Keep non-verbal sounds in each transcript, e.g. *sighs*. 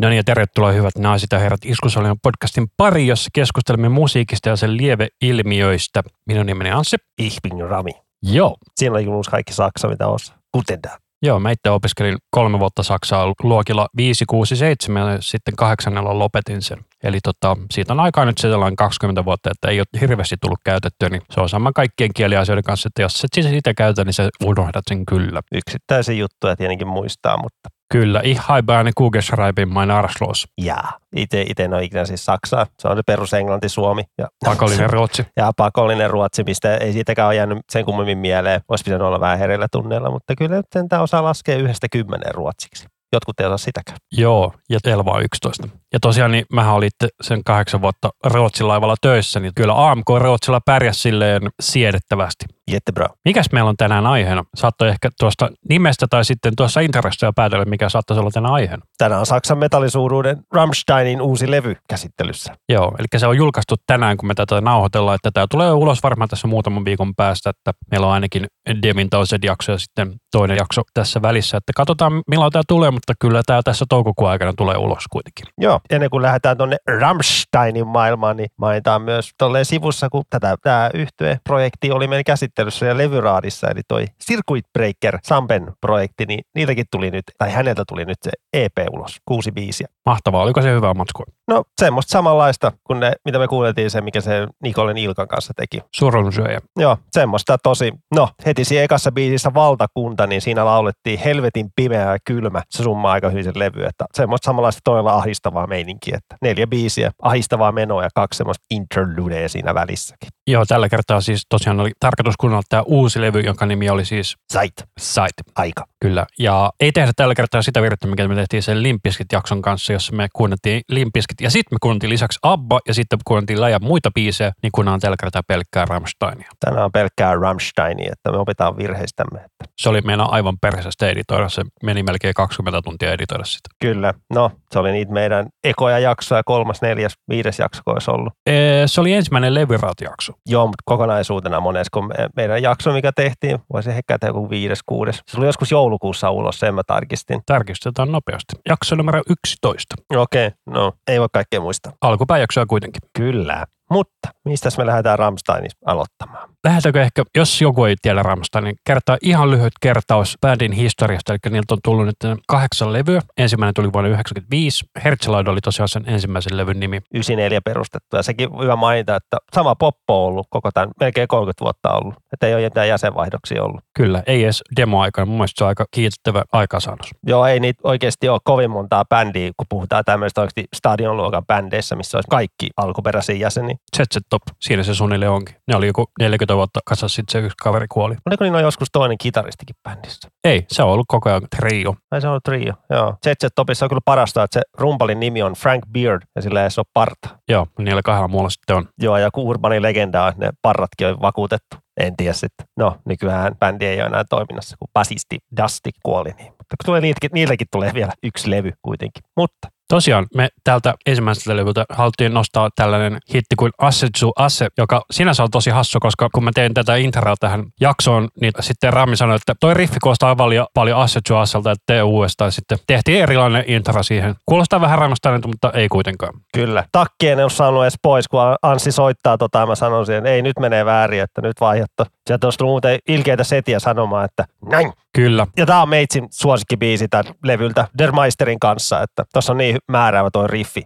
No niin, ja tervetuloa hyvät naiset ja herrat Iskusalien podcastin pari, jossa keskustelemme musiikista ja sen lieveilmiöistä. Minun nimeni on Anssi. Ich bin Rami. Joo. Siinä oli just kaikki saksa, mitä osaa. Kuten tämä. Joo, mä itse opiskelin kolme vuotta Saksaa luokilla 5, 6, 7 ja sitten kahdeksannella lopetin sen. Eli tota, siitä on aikaa nyt sellainen 20 vuotta, että ei ole hirveästi tullut käytettyä, niin se on sama kaikkien kieliasioiden kanssa, että jos et siis sitä käytä, niin sä unohdat sen kyllä. Yksittäisiä juttuja tietenkin muistaa, mutta Kyllä, ich habe eine Kugelschreiben mein Arschloss. jaa. Itse, itse en ole ikinä siis Saksaa. Se on se perus Englanti, Suomi ja, *laughs* Pakollinen ruotsi. ja pakollinen ruotsi, mistä ei siitäkään ole jäänyt sen kummemmin mieleen. Olisi pitänyt olla vähän herillä tunneilla, mutta kyllä nyt sentään osaa laskea yhdestä kymmenen ruotsiksi. Jotkut ei osaa sitäkään. Joo, ja Elva 11. Ja tosiaan niin mähän olin sen kahdeksan vuotta Ruotsin laivalla töissä, niin kyllä AMK Ruotsilla pärjäs silleen siedettävästi. Jättebra. Mikäs meillä on tänään aiheena? Saattoi ehkä tuosta nimestä tai sitten tuossa introsta jo päätellä, mikä saattaisi olla tänään aiheena. Tänään on Saksan metallisuuruuden Rammsteinin uusi levy käsittelyssä. Joo, eli se on julkaistu tänään, kun me tätä nauhoitellaan, että tämä tulee ulos varmaan tässä muutaman viikon päästä, että meillä on ainakin Demin toisen jakso ja sitten toinen jakso tässä välissä, että katsotaan milloin tämä tulee, mutta kyllä tämä tässä toukokuun aikana tulee ulos kuitenkin. Joo, ennen kuin lähdetään tuonne Rammsteinin maailmaan, niin mainitaan myös tolleen sivussa, kun tätä, tämä yhtye-projekti oli meidän käsittelyssä ja levyraadissa, eli toi Circuit Breaker Sampen projekti, niin niiltäkin tuli nyt, tai häneltä tuli nyt se EP ulos, kuusi biisiä. Mahtavaa, oliko se hyvä matskua? No semmoista samanlaista kuin ne, mitä me kuultiin se, mikä se Nikolen Ilkan kanssa teki. Surunsyöjä. Joo, semmoista tosi. No, heti siinä ekassa biisissä Valtakunta, niin siinä laulettiin Helvetin pimeä ja kylmä. Se summaa aika hyvin sen levy, että semmoista samanlaista todella ahistavaa meininkiä, että neljä biisiä, ahistavaa menoa ja kaksi semmoista interludea siinä välissäkin. Joo, tällä kertaa siis tosiaan oli tarkoitus kuunnella tämä uusi levy, jonka nimi oli siis Sait, Sight. aika. Kyllä, ja ei tehdä tällä kertaa sitä virhettä, mikä me tehtiin sen Limpiskit-jakson kanssa, jossa me kuunneltiin Limpiskit, ja sitten me kuunneltiin lisäksi Abba, ja sitten kuunneltiin läjä muita biisejä, niin kuunnellaan tällä kertaa pelkkää Rammsteinia. Tänään on pelkkää Rammsteinia, että me opitaan virheistämme. Että Se oli meidän aivan perseestä editoida, se meni melkein 20 tuntia editoida sitä. kyllä, no se oli niitä meidän ekoja jaksoja, kolmas, neljäs, viides jakso, kun olisi ollut. Ee, se oli ensimmäinen levyraat-jakso. Joo, mutta kokonaisuutena monesko me, meidän jakso, mikä tehtiin, voisi ehkä tehdä joku viides, kuudes. Se tuli joskus joulukuussa ulos, sen mä tarkistin. Tarkistetaan nopeasti. Jakso numero 11. Okei, okay, no ei voi kaikkea muistaa. Alkupääjaksoa kuitenkin. Kyllä. Mutta mistä me lähdetään Rammsteinissa aloittamaan? Lähdetäänkö ehkä, jos joku ei tiedä Rammstein, niin kertaa ihan lyhyt kertaus bändin historiasta. Eli niiltä on tullut nyt kahdeksan levyä. Ensimmäinen tuli vuonna 1995. Herzlide oli tosiaan sen ensimmäisen levyn nimi. 94 perustettu. Ja sekin hyvä mainita, että sama poppo on ollut koko tämän, melkein 30 vuotta ollut. Että ei ole mitään jäsenvaihdoksia ollut. Kyllä, ei edes demoaikana. Mun mielestä se on aika kiitettävä aikaansaannos. Joo, ei niitä oikeasti ole kovin montaa bändiä, kun puhutaan tämmöistä oikeasti stadionluokan bändeissä, missä olisi kaikki alkuperäisiä jäseniä. ZZ Top, siinä se suunnilleen onkin. Ne oli joku 40 vuotta kasassa, sitten se yksi kaveri kuoli. Oliko niillä joskus toinen kitaristikin bändissä? Ei, se on ollut koko ajan trio. Ai se on ollut trio, joo. ZZ Topissa on kyllä parasta, että se rumpalin nimi on Frank Beard ja sillä ei se ole parta. Joo, niillä kahdella muulla sitten on. Joo, ja kun Urbanin legenda on, ne parratkin on vakuutettu. En tiedä sitten. No, nykyään bändi ei ole enää toiminnassa, kun basisti Dusty kuoli. Niin. Mutta kun tulee niiltäkin, niiltäkin tulee vielä yksi levy kuitenkin. Mutta Tosiaan me täältä ensimmäiseltä levyltä haluttiin nostaa tällainen hitti kuin Assetsu Asse, joka sinänsä on tosi hassu, koska kun mä tein tätä introa tähän jaksoon, niin sitten Rami sanoi, että toi riffi kuulostaa paljon, paljon Assetsu Asselta, että tee uudestaan. Sitten tehtiin erilainen intro siihen. Kuulostaa vähän Rammsteinilta, mutta ei kuitenkaan. kyllä. Takki en ole saanut edes pois, kun Anssi soittaa tota, mä sanon siihen, että ei nyt menee väärin, että nyt vaihdattu. Sieltä olisi tullut muuten ilkeitä setiä sanomaan, että näin. Kyllä. Ja tää on Meitsin suosikkibiisi tämän levyltä Der Meisterin kanssa, että tuossa on niin määräävä toi riffi.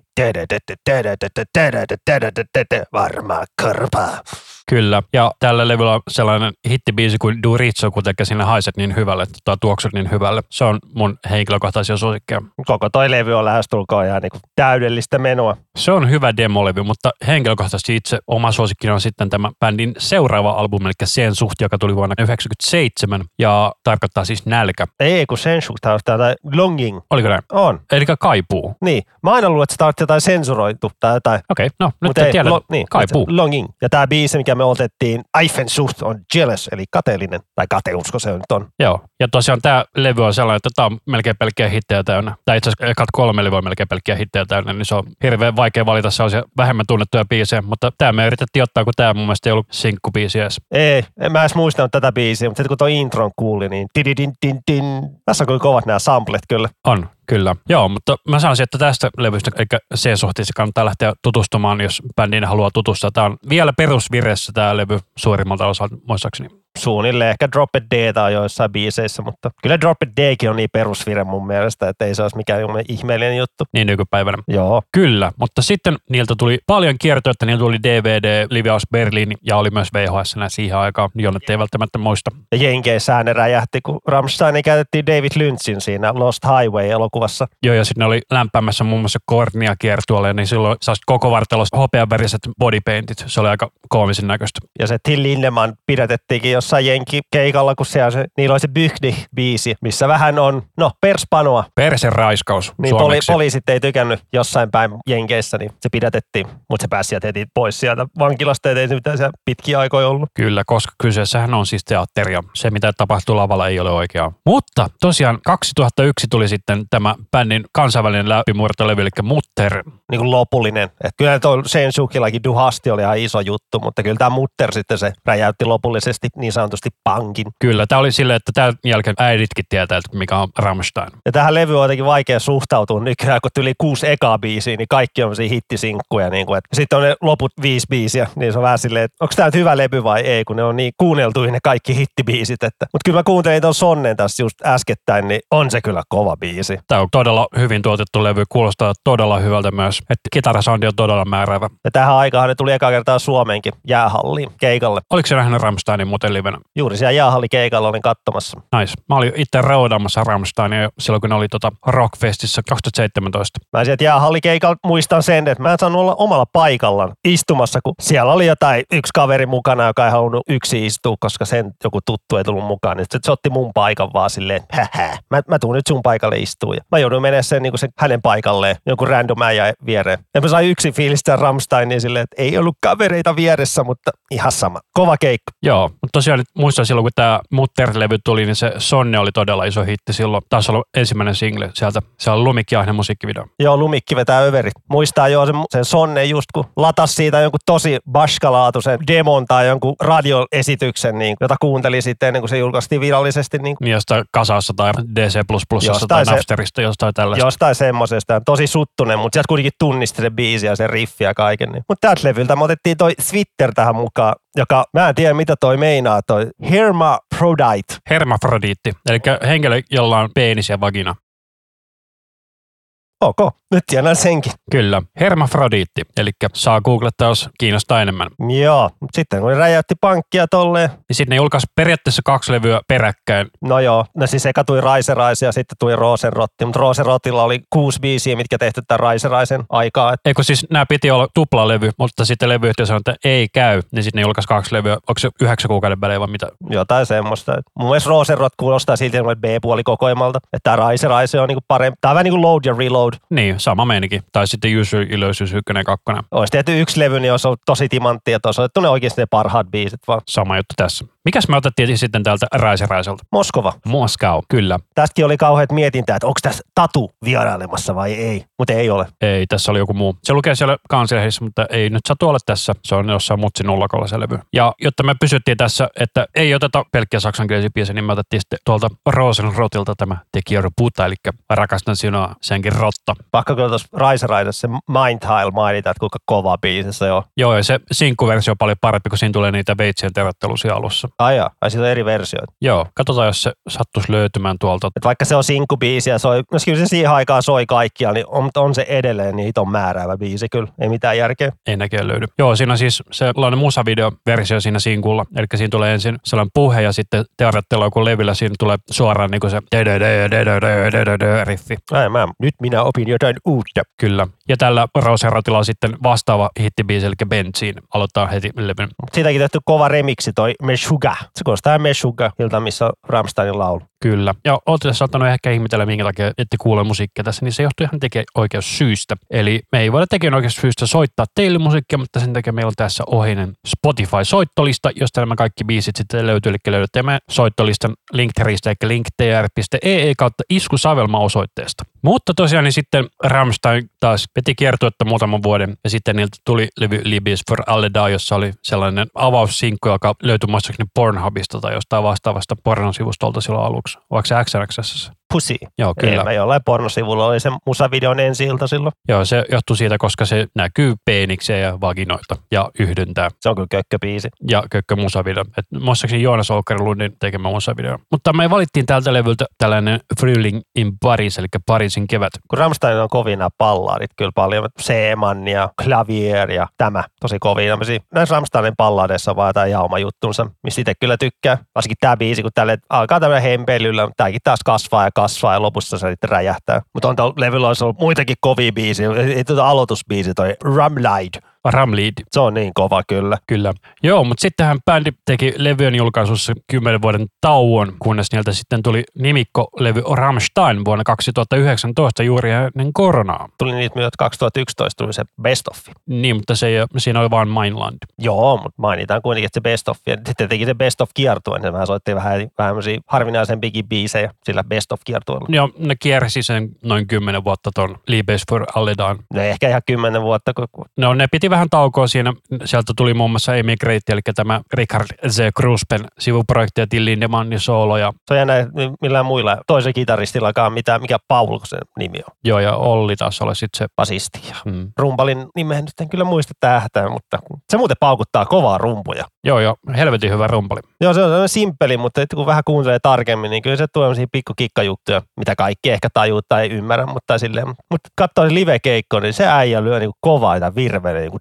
Varmaa karpaa. Kyllä, ja tällä levyllä on sellainen hittibiisi kuin Durizzo, kun tekee sinne haiset niin hyvälle, tai tuoksut niin hyvälle. Se on mun henkilökohtaisia suosikkeja. Koko toi levy on lähestulkoon ihan niinku täydellistä menoa. Se on hyvä demolevy, mutta henkilökohtaisesti itse oma suosikkini on sitten tämä bändin seuraava albumi, eli Sen suht, joka tuli vuonna 1997, ja tarkoittaa siis nälkä. Ei, kun sen suhtaan on tää longing. Oliko näin? On. Eli kaipuu. Niin. Mä aina luulen, että sitä on jotain sensuroitu tai jotain. Okei, no nyt Mut te tiedät. lo, niin, kaipuu. Longing. Ja tämä biisi, mikä mikä me otettiin Eiffensucht on jealous, eli kateellinen, tai kateusko se nyt on. Joo, ja tosiaan tämä levy on sellainen, että tämä on melkein pelkkiä hittejä täynnä. Tai itse asiassa ekat kolme levyä on melkein pelkkiä hittejä täynnä, niin se on hirveän vaikea valita sellaisia vähemmän tunnettuja biisejä, mutta tämä me yritettiin ottaa, kun tämä mun mielestä ei ollut sinkkubiisi edes. Ei, en mä edes muistanut tätä biisiä, mutta sitten kun tuo intron kuuli, niin tididin, din, din. Tässä on kyllä kovat nämä samplet kyllä. On, kyllä. Joo, mutta mä sanoisin, että tästä levystä, eikä se suhteessa kannattaa lähteä tutustumaan, jos bändiin haluaa tutustua. Tämä on vielä perusviressä tämä levy suurimmalta osalta, muistaakseni. Suunnilleen ehkä Drop It Dead on joissain biiseissä, mutta kyllä Drop It Daykin on niin perusvire mun mielestä, että ei se olisi mikään ihmeellinen juttu. Niin nykypäivänä. Joo. Kyllä, mutta sitten niiltä tuli paljon kiertoa, että niiltä tuli DVD, Livehouse Berlin ja oli myös VHS siihen aikaan, jonne ei välttämättä muista. Ja Jenkeissä ne räjähti, kun Rammstein käytettiin David Lynchin siinä Lost Highway-elokuvassa. Joo, ja sitten ne oli lämpämässä muun muassa Kornia kiertueelle, niin silloin saa koko vartalossa hopeaväriset bodypaintit. Se oli aika koomisen näköistä. Ja se Till Lindemann pidätettiinkin jossain Jenki-keikalla, kun siellä se, niillä oli se Byhdi-biisi, missä vähän on, no, perspanoa. Persen raiskaus Niin poli- poliisit ei tykännyt jossain päin Jenkeissä, niin se pidätettiin, mutta se pääsi sieltä heti pois sieltä vankilasta, ei se mitään siellä pitkiä aikoja ollut. Kyllä, koska kyseessähän on siis teatteria. Se, mitä tapahtuu lavalla, ei ole oikeaa. Mutta tosiaan 2001 tuli sitten tämä bändin kansainvälinen läpimurtolevy, eli Mutter. Niin kuin lopullinen. Et kyllä tuo Sensukillakin Duhasti oli ihan iso juttu, mutta kyllä tämä Mutter sitten se räjäytti lopullisesti niin sanotusti pankin. Kyllä, tämä oli silleen, että tämän jälkeen äiditkin tietää, että mikä on Rammstein. Ja tähän levy on jotenkin vaikea suhtautua nykyään, kun tuli kuusi ekaa biisiä, niin kaikki on hittisinkkuja. Niin kuin, että sitten on ne loput viisi biisiä, niin se on vähän silleen, että onko tämä nyt hyvä levy vai ei, kun ne on niin kuunneltuja ne kaikki hittibiisit. Että. Mutta kyllä mä kuuntelin tuon Sonnen tässä just äskettäin, niin on se kyllä kova biisi. Tämä on todella hyvin tuotettu levy, kuulostaa todella hyvältä myös, että kitarasoundi on todella määräävä. Ja tähän aikaan ne tuli eka kertaa Suomeenkin jäähalliin keikalle. Oliko se nähnyt Rammsteinin muuten livenä? Juuri siellä jäähallikeikalla olin katsomassa. Nice. Mä olin itse roodaamassa Rammsteinia silloin, kun ne oli tota Rockfestissa 2017. Mä sieltä jäähallikeikalla muistan sen, että mä en saanut olla omalla paikallaan istumassa, kun siellä oli jotain yksi kaveri mukana, joka ei halunnut yksi istua, koska sen joku tuttu ei tullut mukaan. Niin se otti mun paikan vaan silleen, hähä, mä, mä tuun nyt sun paikalle istua. Ja mä joudun menemään sen, niin sen hänen paikalleen, jonkun random äijä viereen. Ja mä sain yksi fiilistä Rammsteinia silleen, että ei ollut kavereita vieressä, mutta ihan sama. Kova keikka. Joo, mutta tosiaan nyt muistan silloin, kun tämä Mutter-levy tuli, niin se Sonne oli todella iso hitti silloin. Taisi olla ensimmäinen single sieltä. Se on Lumikkiahne musiikkivideo. Joo, Lumikki vetää överit. Muistaa jo sen, sen Sonne just, kun latas siitä jonkun tosi baskalaatuisen demon tai jonkun radioesityksen, niin, jota kuunteli sitten ennen kuin se julkaistiin virallisesti. Niin, niin jostain kasassa tai DC++ tai se, Napsterista, jostain tällaista. Jostain semmoisesta. Tosi suttunen, mutta sieltä kuitenkin tunnisti se biisi ja se riffi ja kaiken. Niin. Mutta tältä levyltä me otettiin toi Twitter tähän mukaan, joka, mä en tiedä mitä toi meinaa, toi Hermaphrodite. Hermafrodiitti, eli henkilö, jolla on peenis ja vagina. Ok, nyt tiedän senkin. Kyllä, hermafrodiitti, eli saa googlettaa, jos kiinnostaa enemmän. Joo, sitten kun räjäytti pankkia tolleen. Niin sitten ne julkaisi periaatteessa kaksi levyä peräkkäin. No joo, no siis eka tuli Raiseraisi ja sitten tuli Rosenrotti, mutta Rosenrottilla oli kuusi biisiä, mitkä tehty tämän Raiseraisen aikaa. Et... Eikö siis nämä piti olla tuplalevy, mutta sitten levyyhtiö sanoi, että ei käy, niin sitten ne julkaisi kaksi levyä. Onko se yhdeksän kuukauden välein vai mitä? Jotain semmoista. Mun mielestä Rosenrott kuulostaa silti B-puoli kokoimalta, että tämä Raiseraisi on niinku parempi. Tämä on vähän niin kuin load ja reload. Niin, sama meininki. Tai sitten User Illusions 1 ja 2. Olisi tehty yksi levy, niin olisi ollut tosi timantti ja tuossa otettu ne oikeasti ne parhaat biisit vaan. Sama juttu tässä. Mikäs me otettiin sitten täältä Raiseraiselta? Moskova. Moskau, kyllä. Tästäkin oli kauheat mietintää, että onko tässä Tatu vierailemassa vai ei, mutta ei ole. Ei, tässä oli joku muu. Se lukee siellä kansilehdissä, mutta ei nyt saa olla tässä. Se on jossain mutsin nullakolla se levy. Ja jotta me pysyttiin tässä, että ei oteta pelkkiä saksankielisiä biisejä, niin me otettiin sitten tuolta Rosenrotilta tämä Tekijöru Puta, eli rakastan sinua senkin rotta. Pakko kyllä tuossa Raiseraisessa se Mindtile mainita, että kuinka kova biisi se on. Joo, ja se sinkkuversio on paljon parempi, kun siinä tulee niitä veitsien tervettelusia alussa. Ai jaa, ai siitä on eri versioita. Joo, katsotaan, jos se sattuisi löytymään tuolta. Et vaikka se on sinkkubiisi ja soi, no kyllä se siihen aikaan soi kaikkia, niin on, on se edelleen niin on määräävä biisi kyllä. Ei mitään järkeä. Ei näkee löydy. Joo, siinä on siis sellainen musavideo-versio siinä sinkulla. Eli siinä tulee ensin sellainen puhe ja sitten teorettelu kun levillä siinä tulee suoraan niin kuin se riffi. Ai mä, nyt minä opin jotain uutta. Kyllä. Ja tällä Roserotilla on sitten vastaava hittibiisi, eli Benziin. Aloittaa heti levyn. Siitäkin tehty kova remiksi toi Meshuga. Se kuulostaa Meshuga, ilta missä on Rammsteinin laulu. Kyllä. Ja olette saattanut ehkä ihmetellä, minkä takia ette kuule musiikkia tässä, niin se johtuu ihan tekijäoikeussyistä. Eli me ei voida tekijänoikeussyistä soittaa teille musiikkia, mutta sen takia meillä on tässä ohinen Spotify-soittolista, josta nämä kaikki biisit sitten löytyy. Eli löydätte meidän soittolistan linkteristä, eli linktr.ee kautta iskusavelma osoitteesta. Mutta tosiaan niin sitten Rammstein taas veti kiertuetta muutaman vuoden ja sitten niiltä tuli levy Libis for Alleda, jossa oli sellainen avaussinkku, joka löytyi muistaakseni Pornhubista tai jostain vastaavasta pornosivustolta silloin aluksi. Onko se XNXS? Pussy. Joo, kyllä. Mä jollain pornosivulla oli se musavideon ensi ilta silloin. Joo, se johtuu siitä, koska se näkyy peeniksiä ja vaginoita ja yhdyntää. Se on kyllä kökköbiisi. Ja kökkö musavideo. Et muistaakseni Joonas Olkerlundin tekemä musavideo. Mutta me valittiin tältä levyltä tällainen Frühling in Paris, eli Pariisin kevät. Kun Rammstein on kovin nämä palladit kyllä paljon. Seeman ja Klavier ja tämä tosi kovin. Näissä Rammsteinin palladeissa on vaan jotain jauma-juttunsa, mistä itse kyllä tykkää. Varsinkin tämä biisi, kun tälle alkaa tämmöinen hempeilyllä, mutta tämäkin taas kasvaa ja kasvaa ja lopussa se sitten räjähtää. Mutta on tuolla levyllä olisi ollut muitakin kovia biisiä. Tuota aloitusbiisi, toi Ramlide. Ramlead. Se on niin kova kyllä. Kyllä. Joo, mutta sittenhän bändi teki levyjen julkaisussa 10 vuoden tauon, kunnes niiltä sitten tuli nimikko-levy Rammstein vuonna 2019 juuri ennen koronaa. Tuli niitä myös 2011 tuli se Best of. Niin, mutta se ei, siinä oli vain Mainland. Joo, mutta mainitaan kuitenkin, että se Best of. Ja sitten teki se Best of kiertuen, niin vähän soitti vähän, vähän harvinaisempikin biisejä sillä Best of kiertueella. Joo, ne kiersi sen noin 10 vuotta ton Liebes for Alledan. No ehkä ihan 10 vuotta. Kun... No ne piti vähän taukoa siinä. Sieltä tuli muun muassa Emigrate, eli tämä Richard Z. Kruspen sivuprojekti ja Till Lindemannin soolo. Ja... Se on jännä, millään muilla toisen kitaristillakaan mitään, mikä Paul se nimi on. Joo, ja Olli taas oli sitten se basisti. Ja mm. Rumpalin nimeä nyt en kyllä muista tähtää, mutta se muuten paukuttaa kovaa rumpuja. Joo, joo, helvetin hyvä rumpali. Joo, se on sellainen simppeli, mutta kun vähän kuuntelee tarkemmin, niin kyllä se tuo sellaisia pikkukikkajuttuja, mitä kaikki ehkä tajuu tai ei ymmärrä, mutta silleen, mutta katsoo live-keikko, niin se äijä lyö niin kovaa ja virvelee niin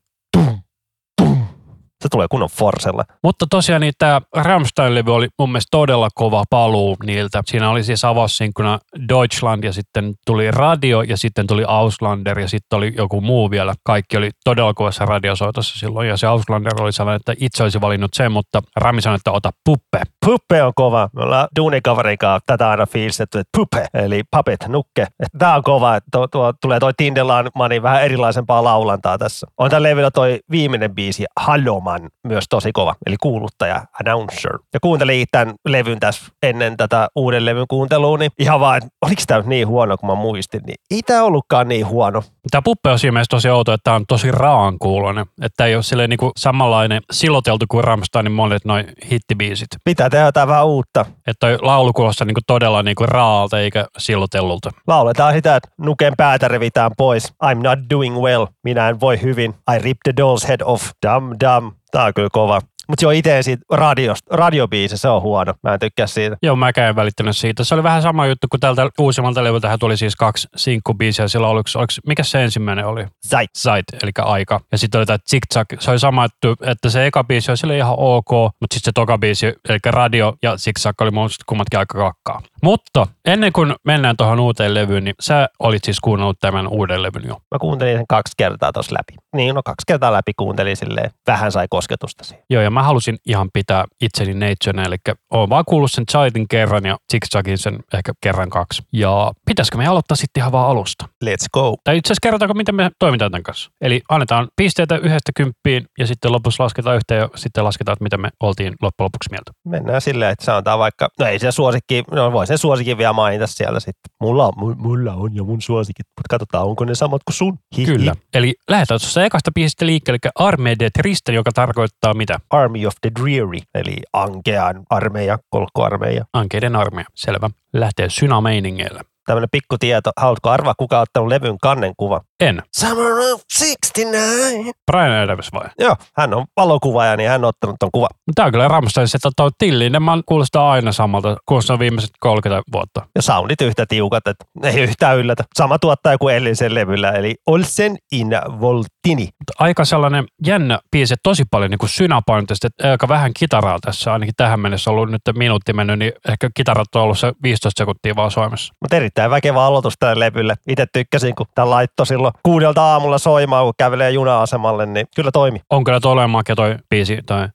se tulee kunnon forsella. Mutta tosiaan niin tämä Rammstein-levy oli mun mielestä todella kova paluu niiltä. Siinä oli siis avaussinkuna Deutschland ja sitten tuli radio ja sitten tuli Auslander ja sitten oli joku muu vielä. Kaikki oli todella kovassa radiosoitossa silloin ja se Auslander oli sellainen, että itse olisi valinnut sen, mutta Rami sanoi, että ota puppe. Puppe on kova. Me ollaan duunikaverin tätä aina fiilistetty, että puppe, eli puppet, nukke. Tämä on kova, että tuo, tuo, tulee toi Tindelaan vähän erilaisempaa laulantaa tässä. On tällä levyllä toi viimeinen biisi, Halloma Man myös tosi kova, eli kuuluttaja, announcer. Ja kuuntelin tämän levyn tässä ennen tätä uuden levyn kuuntelua, niin ihan vaan, että oliko tämä niin huono kuin mä muistin, niin ei tämä ollutkaan niin huono. Tämä puppe on siinä tosi outo, että tämä on tosi raan kuulonen, että ei ole silleen niinku samanlainen siloteltu kuin Rammsteinin monet noin hittibiisit. Pitää tehdä jotain vähän uutta. Että toi laulu kuulostaa niinku todella niinku raalta eikä silotellulta. Lauletaan sitä, että nuken päätä revitään pois. I'm not doing well. Minä en voi hyvin. I rip the doll's head off. Dum dum. Tää on kyllä kova. Mutta joo, itse siitä radiosta, radiobiisi, se on huono. Mä en tykkää siitä. Joo, mä en välittänyt siitä. Se oli vähän sama juttu, kun tältä uusimmalta levyltä tuli siis kaksi sinkkubiisiä. Sillä oliko, oliko, mikä se ensimmäinen oli? Zeit. Zeit, eli aika. Ja sitten oli tämä Zigzag. Se oli sama, että se eka biisi oli sille ihan ok, mutta sitten se toka biisi, eli radio ja Zigzag oli mun kummatkin aika kakkaa. Mutta ennen kuin mennään tuohon uuteen levyyn, niin sä olit siis kuunnellut tämän uuden levyn jo. Mä kuuntelin sen kaksi kertaa tuossa läpi. Niin, no kaksi kertaa läpi kuuntelin silleen. Vähän sai kosketusta siihen. Joo, ja mä halusin ihan pitää itseni neitsönä, eli oon vaan kuullut sen Chaitin kerran ja Zigzagin sen ehkä kerran kaksi. Ja pitäisikö me aloittaa sitten ihan vaan alusta? Let's go. Tai itse asiassa kerrotaanko, miten me toimitaan tämän kanssa. Eli annetaan pisteitä yhdestä kymppiin ja sitten lopussa lasketaan yhteen ja sitten lasketaan, että mitä me oltiin loppujen lopuksi mieltä. Mennään silleen, että sanotaan vaikka, no ei se suosikki, no voi sen suosikin vielä mainita siellä sitten. Mulla on, mulla on jo mun suosikit, mutta katsotaan, onko ne samat kuin sun. Hi, Kyllä. Eli lähdetään tuossa ekasta biisistä liikkeelle, eli Armee de Tristen, joka tarkoittaa mitä? Army of the Dreary, eli Ankean armeija, kolkkoarmeija. Ankeiden armeija, selvä. Lähtee synameiningeillä tämmöinen pikku tieto. Haluatko arvaa, kuka on ottanut levyn kannen kuva? En. Summer of 69. Brian Adams vai? Joo, hän on valokuvaaja, niin hän on ottanut ton kuva. Tämä on kyllä Rammstein, että tuo Tillinen kuulostaa aina samalta, kun se on viimeiset 30 vuotta. Ja soundit yhtä tiukat, että ei yhtään yllätä. Sama tuottaja kuin Ellisen levyllä, eli Olsen in Voltini. Aika sellainen jännä biisi, tosi paljon niin synäpainotusta, että aika vähän kitaraa tässä, ainakin tähän mennessä ollut nyt minuutti mennyt, niin ehkä kitarat on ollut se 15 sekuntia vaan soimassa. Mutta eri Erittäin väkevä aloitus tälle levylle. Itse tykkäsin, kun tämä laitto silloin kuudelta aamulla soimaan, kun kävelee juna-asemalle, niin kyllä toimi. On kyllä tolleen makea toi biisi, toi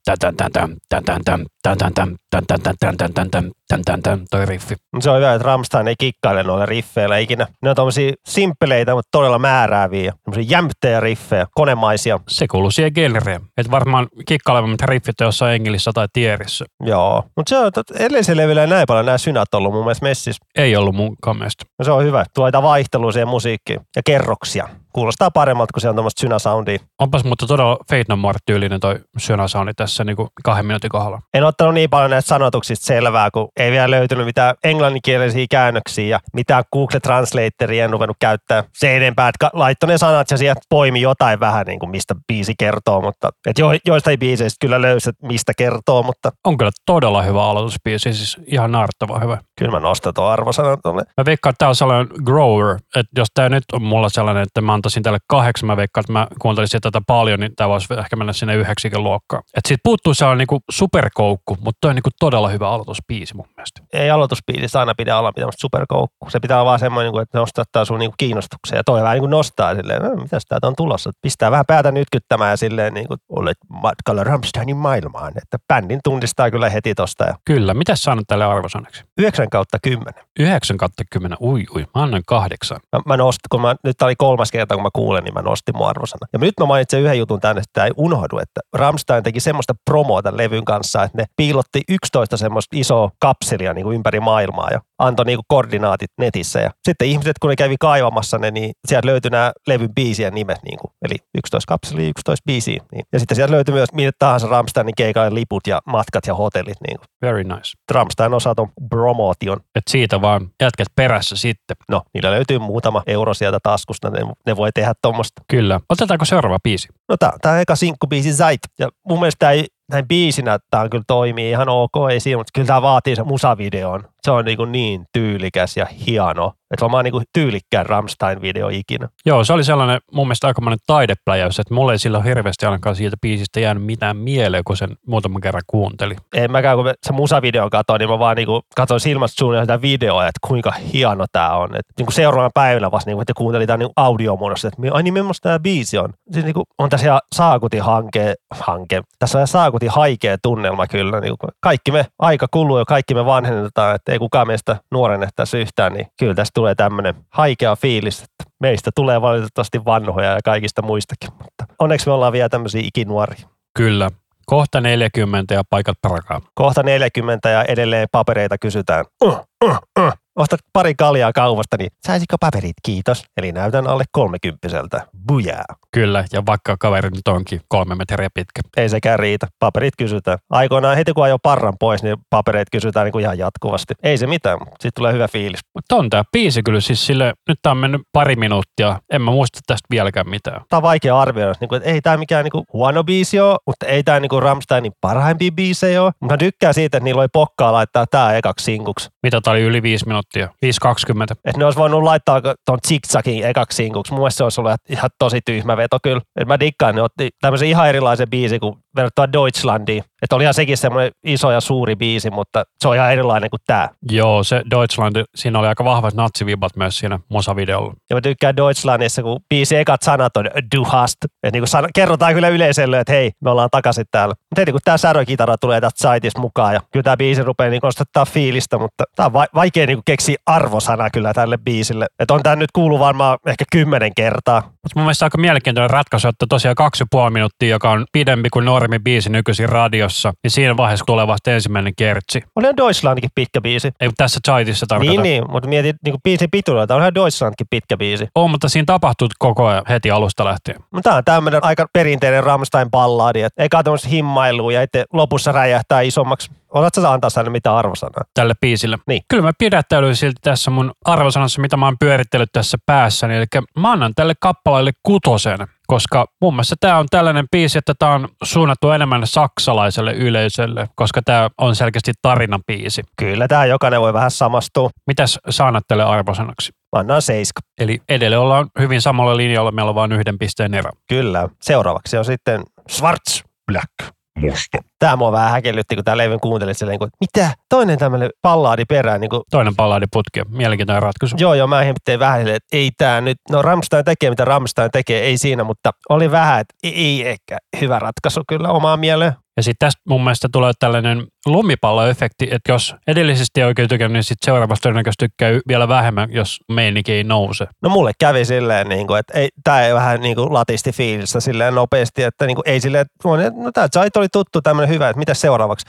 toi riffi. No se on hyvä, että Rammstein ei kikkaile noilla riffeillä ikinä. Ne on tommosia simppeleitä, mutta todella määrääviä. Tommosia jämptejä riffejä, konemaisia. Se kuuluu siihen genreen. Että varmaan kikkailevammat riffit on jossain Engelissä tai Tierissä. Joo, mutta se on, että edellisellä levyllä ei näin paljon nämä synät ollut mun mielestä messissä. Ei ollut mun mielestä. No se on hyvä. Tuo vaihtelua siihen musiikkiin ja kerroksia. Kuulostaa paremmalta, kun se on tuommoista synäsoundia. Onpas mutta todella Fate No More tyylinen toi synäsoundi tässä niinku kahden minuutin kohdalla. En ottanut niin paljon näistä sanotuksista selvää, kun ei vielä löytynyt mitään englanninkielisiä käännöksiä ja mitään Google Translatoria en ruvennut käyttää se enempää, että laittoi ne sanat ja sieltä poimi jotain vähän, niin kuin mistä biisi kertoo, mutta et jo, joistain biiseistä kyllä löysit, mistä kertoo, mutta On kyllä todella hyvä aloitusbiisi, siis ihan naarttava hyvä. kyllä mä nostan tuon arvosanan tuolle. Mä veikkaan, että tää on sellainen grower, että jos tää nyt on mulla sellainen, että mä antaisin tälle kahdeksan, mä veikkaan, että mä kuuntelisin tätä paljon, niin tää voisi ehkä mennä sinne yhdeksikin luokkaan. Et siitä puuttuu sellainen niinku superkoukku, mutta toi on niinku todella hyvä aloitusbiisi mun mielestä. Ei aloitusbiisissä aina pidä olla mitään superkoukku. Se pitää olla vaan semmoinen, niin että nostattaa sun niin kiinnostuksen ja toi vähän niin kuin nostaa silleen, no, mitäs täältä on tulossa. Pistää vähän päätä nytkyttämään ja silleen niin kuin olet matkalla Rammsteinin maailmaan. Että bändin tunnistaa kyllä heti tosta. Ja Kyllä, mitä sä annat tälle arvosanaksi? 9 kautta 10. 9 kautta 10, ui ui, mä annan kahdeksan. Mä, mä nostin, kun mä, nyt tää oli kolmas kerta, kun mä kuulen, niin mä nostin mun arvosana. Ja nyt mä mainitsen yhden jutun tänne, että ei unohdu, että Rammstein teki semmoista promoa tämän levyn kanssa, että ne piilotti 11 semmoista isoa kapselia niin kuin ympäri maailmaa ja antoi niin kuin koordinaatit netissä. Ja sitten ihmiset, kun ne kävi kaivamassa ne, niin sieltä löytyi nämä levyn biisien nimet, niin kuin, eli 11 kapselia, 11 biisiä. Niin. Ja sitten sieltä löytyi myös mille tahansa Rammsteinin keikalle liput ja matkat ja hotellit. Niin kuin. Very nice. Rammstein osaa ton promotion. Et siitä vaan jätkät perässä sitten. No, niillä löytyy muutama euro sieltä taskusta, ne, ne voi tehdä tuommoista. Kyllä. Otetaanko seuraava biisi? No tää, tää eka sinkkubiisi Zait. Ja mun mielestä tää ei, näin biisinä tää kyllä toimii ihan ok, ei siinä, mutta kyllä tää vaatii sen musavideon. Se on niin, kuin niin tyylikäs ja hieno. Että se on vaan niin tyylikkään Rammstein-video ikinä. Joo, se oli sellainen mun mielestä aikamoinen taidepläjäys, että mulle ei sillä hirveästi ainakaan siitä biisistä jäänyt mitään mieleen, kun sen muutaman kerran kuunteli. En mäkään, kun se musavideo katsoin, niin mä vaan niin katsoin silmästä suunnilleen sitä videoa, että kuinka hieno tää on. Et niin kuin seuraavan päivänä vasta, niin että kuuntelin tämän niin audiomuodossa, että ai niin millaista tämä biisi on. Siis niin kuin, on tässä ihan saakutin hanke, hanke. Tässä on ihan saakutin haikea tunnelma kyllä. Niin kuin, kaikki me, aika kuluu ja kaikki me vanhennetaan, että ei kukaan meistä nuorennettaisi yhtään, niin kyllä tästä tulee tämmöinen haikea fiilis, että meistä tulee valitettavasti vanhoja ja kaikista muistakin, mutta onneksi me ollaan vielä tämmöisiä ikinuoria. Kyllä. Kohta 40 ja paikat parakaa. Kohta 40 ja edelleen papereita kysytään. Uh, uh, uh. Ostat pari kaljaa kaupasta, niin saisiko paperit, kiitos. Eli näytän alle kolmekymppiseltä. Bujaa. Kyllä, ja vaikka kaveri nyt onkin kolme metriä pitkä. Ei sekään riitä. Paperit kysytään. Aikoinaan heti kun ajoi parran pois, niin papereita kysytään niin kuin ihan jatkuvasti. Ei se mitään, sitten tulee hyvä fiilis. Mutta on tää biisi kyllä siis sille, nyt tää on mennyt pari minuuttia, en mä muista tästä vieläkään mitään. Tämä on vaikea arvioida. Niin kuin, että ei tämä mikään niin kuin huono biisi ole, mutta ei tämä niin kuin Rammsteinin parhaimpia biisejä ole. Mutta mä tykkään siitä, että niillä oli pokkaa laittaa tämä ekaksi sinkuksi. Mitä tää oli yli viisi minuuttia? 5.20. Että ne olisi voinut laittaa ton zigzagin ekaksi sinkuksi. Mun se olisi ollut ihan tosi tyhmä veto kyllä. Et mä dikkaan, ne otti tämmöisen ihan erilaisen biisin kuin verrattuna Deutschlandiin. Että olihan sekin semmoinen iso ja suuri biisi, mutta se on ihan erilainen kuin tämä. Joo, se Deutschland, siinä oli aika vahvat natsivibat myös siinä musavideolla. Ja mä tykkään Deutschlandissa, kun biisi ekat sanat on du hast. Että niin san- kerrotaan kyllä yleisölle, että hei, me ollaan takaisin täällä. Mutta heti kun tämä särökitara tulee tästä saitista mukaan ja kyllä tämä biisi rupeaa niin nostattaa fiilistä, mutta tämä on va- vaikea niin keksiä arvosana kyllä tälle biisille. Että on tämä nyt kuullut varmaan ehkä kymmenen kertaa. Mutta mun mielestä aika mielenkiintoinen ratkaisu, että tosiaan kaksi ja puoli minuuttia, joka on pidempi kuin normi biisi nykyisin radiossa, niin siinä vaiheessa tulee vasta ensimmäinen kertsi. Olihan Deutschlandkin pitkä biisi. Ei tässä chaitissa tarkoitan. Niin, niin, mutta mietit niin biisin pituudelta, onhan Deutschlandkin pitkä biisi. On, mutta siinä tapahtuu koko ajan heti alusta lähtien. Mutta tämä on tämmöinen aika perinteinen Rammstein-balladi, että eikä tämmöistä himmailua ja itse lopussa räjähtää isommaksi. Osaatko sä antaa sille mitä arvosanaa? tälle biisille. Niin. Kyllä mä pidättäydyin silti tässä mun arvosanassa, mitä mä oon pyörittänyt tässä päässäni. Eli mä annan tälle kappaleelle kutosen, koska mun mielestä tämä on tällainen biisi, että tämä on suunnattu enemmän saksalaiselle yleisölle, koska tämä on selkeästi tarinabiisi. Kyllä tämä jokainen voi vähän samastua. Mitäs sä annat tälle arvosanaksi? Mä annan seiska. Eli edelleen ollaan hyvin samalla linjalla, meillä on vain yhden pisteen ero. Kyllä. Seuraavaksi on sitten Schwarz Black. Musta. Tää mua vähän häkellytti, kun tää levyn kuunteli silleen, kuin, mitä? Toinen tämmöinen pallaadi perään. Niin kuin, Toinen putki. Mielenkiintoinen ratkaisu. joo, joo, mä tein vähän silleen, että ei tää nyt, no Ramstein tekee mitä Ramstein tekee, ei siinä, mutta oli vähän, että ei ehkä hyvä ratkaisu kyllä omaa mieleen. Ja sitten tästä mun mielestä tulee tällainen lumipalloefekti, että jos edellisesti ei oikein tykännyt, niin sitten seuraavasta todennäköisesti tykkää vielä vähemmän, jos meininki ei nouse. No mulle kävi silleen, niin kuin, että ei, tää ei vähän niin kuin latisti fiilistä silleen nopeasti, että niin kuin, ei silleen, että no tää Zait oli tuttu tämmöinen hyvä, että mitä seuraavaksi?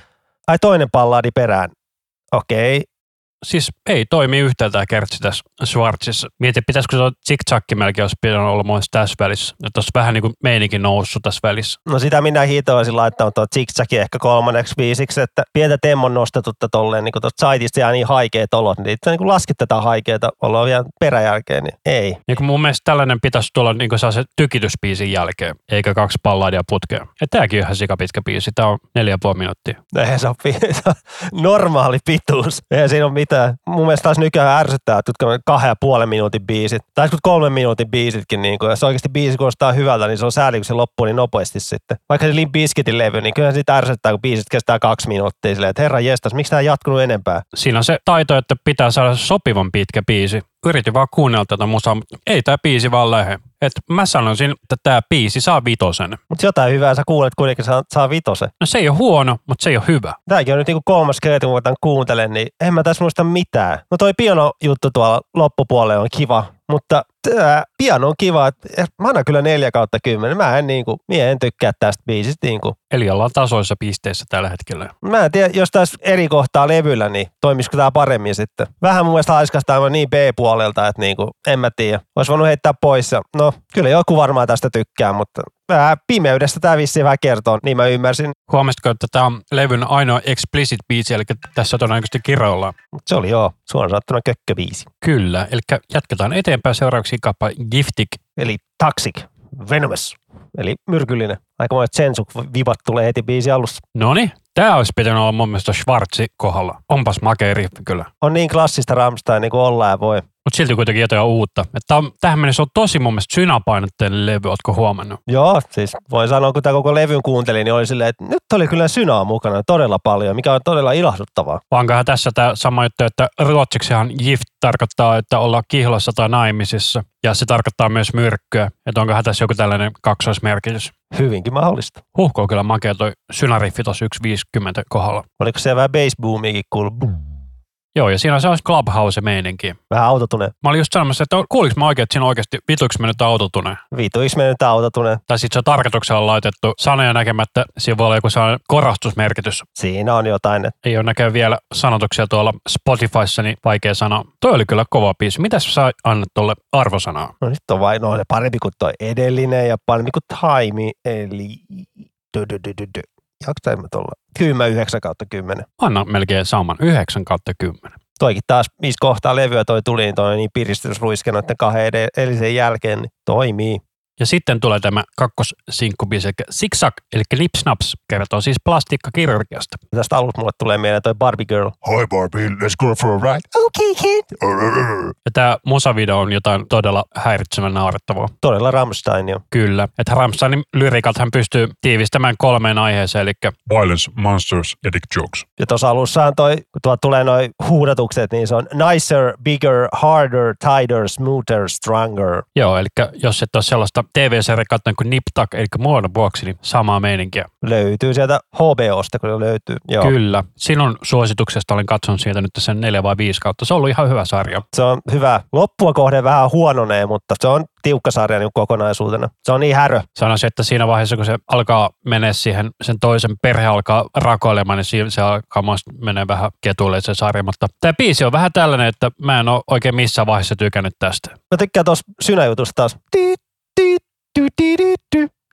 Ai toinen pallaadi perään. Okei, siis ei toimi yhtään tämä kertsi tässä Schwarzissa. Mieti, pitäisikö se zigzagki melkein olisi pitänyt olla myös tässä välissä. Että olisi vähän niin kuin meinikin noussut tässä välissä. No sitä minä hitoisin laittanut tuo zigzagi ehkä kolmanneksi viisiksi, että pientä temmon nostetutta tolleen, niin kuin tuosta saitista jää niin haikeet olot, niin itse niin laskit tätä haikeita oloa vielä peräjälkeen, niin ei. Niin kuin mun mielestä tällainen pitäisi tulla niin kuin se tykityspiisin jälkeen, eikä kaksi palladia putkea. Ja tämäkin on ihan sikapitkä biisi, tämä on neljä puoli minuuttia. Eihän *laughs* se on, normaali pituus. Eihän siinä ole mitään mitään. Mun mielestä taas nykyään ärsyttää, että kahden ja puolen minuutin biisit, tai kolmen minuutin biisitkin, niin kun, jos oikeasti biisi kuulostaa hyvältä, niin se on sääli, kun se loppuu niin nopeasti sitten. Vaikka se Limp Bizkitin levy, niin kyllä sitä ärsyttää, kun biisit kestää kaksi minuuttia silleen, että herra jestas, miksi tämä jatkunut enempää? Siinä on se taito, että pitää saada sopivan pitkä biisi yritin vaan kuunnella tätä musaa, mutta ei tämä biisi vaan lähde. Et mä sanoisin, että tämä biisi saa vitosen. Mutta jotain hyvää sä kuulet kuitenkin saa, saa vitosen. No se ei ole huono, mutta se ei ole hyvä. Tämäkin on nyt niinku kolmas kerta, kun mä kuuntelen, niin en mä tässä muista mitään. No toi piano juttu tuolla loppupuolella on kiva, mutta tämä piano on kiva. Että mä annan kyllä 4 kautta 10. Mä en, niin kuin, mie en tykkää tästä biisistä. Niin kuin. Eli ollaan tasoissa pisteissä tällä hetkellä. Mä en tiedä, jos tässä eri kohtaa levyllä, niin toimisiko tämä paremmin sitten. Vähän mun mielestä haiskastaa niin B-puolelta, että niin kuin, en mä tiedä. Olisi voinut heittää pois. Ja, no, kyllä joku varmaan tästä tykkää, mutta vähän pimeydestä tämä vissiin vähän kertoo, niin mä ymmärsin. Huomasitko, että tämä on levyn ainoa explicit biisi, eli tässä todennäköisesti kirjoilla. Se oli joo, suoraan saattuna kökköbiisi. Kyllä, eli jatketaan eteenpäin seuraavaksi kappa Giftik. Eli Toxic, Venomous, eli myrkyllinen. Aika monet sensuk vivat tulee heti biisi alussa. No niin, Tämä olisi pitänyt olla mun mielestä Schwarzi kohdalla. Onpas makea riffi kyllä. On niin klassista Ramstein niin kuin ollaan voi. Mutta silti kuitenkin jotain uutta. Että on, tähän mennessä on tosi mun mielestä synapainotteinen levy, ootko huomannut? Joo, siis voin sanoa, kun tämä koko levyn kuuntelin, niin oli silleen, että nyt oli kyllä synaa mukana todella paljon, mikä on todella ilahduttavaa. Vankahan tässä tämä sama juttu, että ruotsiksihan gift tarkoittaa, että olla kihlossa tai naimisissa. Ja se tarkoittaa myös myrkkyä. Että onkohan tässä joku tällainen kaksoismerkitys. Hyvinkin mahdollista. Huhko kyllä makea toi synariffi tuossa 1.50 kohdalla. Oliko se vähän bass boomiakin kuullut? Joo, ja siinä on sellainen clubhouse-meininki. Vähän autotune. Mä olin just sanomassa, että kuuliko mä oikein, että siinä oikeasti vituiksi mennyt autotune? Vituiksi mennyt autotune. Tai sitten se on tarkoituksella laitettu sanoja näkemättä, siinä voi olla joku sellainen korostusmerkitys. Siinä on jotain. Että... Ei ole näkään vielä sanotuksia tuolla Spotifyssa, niin vaikea sanoa. Toi oli kyllä kova biisi. Mitäs sä annat tuolle arvosanaa? No nyt on vain no, parempi kuin toi edellinen ja parempi kuin Time, eli... mä tuolla? 10, 9 kautta 10. Anna melkein saman, 9 kautta 10. Toikin taas, missä kohtaa levyä toi tuli, niin toi niin piristysruiske noiden kahden edellisen jälkeen, niin toimii. Ja sitten tulee tämä kakkossinkkubiisi, eli Zigzag, eli Lipsnaps, kertoo siis plastiikkakirurgiasta. Tästä alusta mulle tulee mieleen toi Barbie Girl. Hi Barbie, let's go for a ride. Okay, kid. *laughs* Ja tämä musavideo on jotain todella häiritsevän naurettavaa. Todella Rammstein jo. Kyllä. Että Rammsteinin lyrikat hän pystyy tiivistämään kolmeen aiheeseen, eli Violence, Monsters ja Dick Jokes. Ja tuossa alussahan toi, kun tuo tulee noin huudatukset, niin se on nicer, bigger, harder, tighter, smoother, stronger. Joo, eli jos et ole sellaista TV-sarja katsoin kuin Niptak, eli muodon vuoksi, niin samaa meininkiä. Löytyy sieltä HBOsta, kun löytyy. Joo. Kyllä. Sinun suosituksesta olen katsonut siitä nyt sen neljä vai viisi kautta. Se on ollut ihan hyvä sarja. Se on hyvä. Loppua kohde vähän huononee, mutta se on tiukka sarja niin kokonaisuutena. Se on niin härö. Sanoisin, että siinä vaiheessa, kun se alkaa mennä siihen, sen toisen perhe alkaa rakoilemaan, niin se alkaa menee vähän ketuille se sarja. Mutta tämä biisi on vähän tällainen, että mä en ole oikein missään vaiheessa tykännyt tästä. Mä tykkään tuossa synäjutusta taas. Tiit,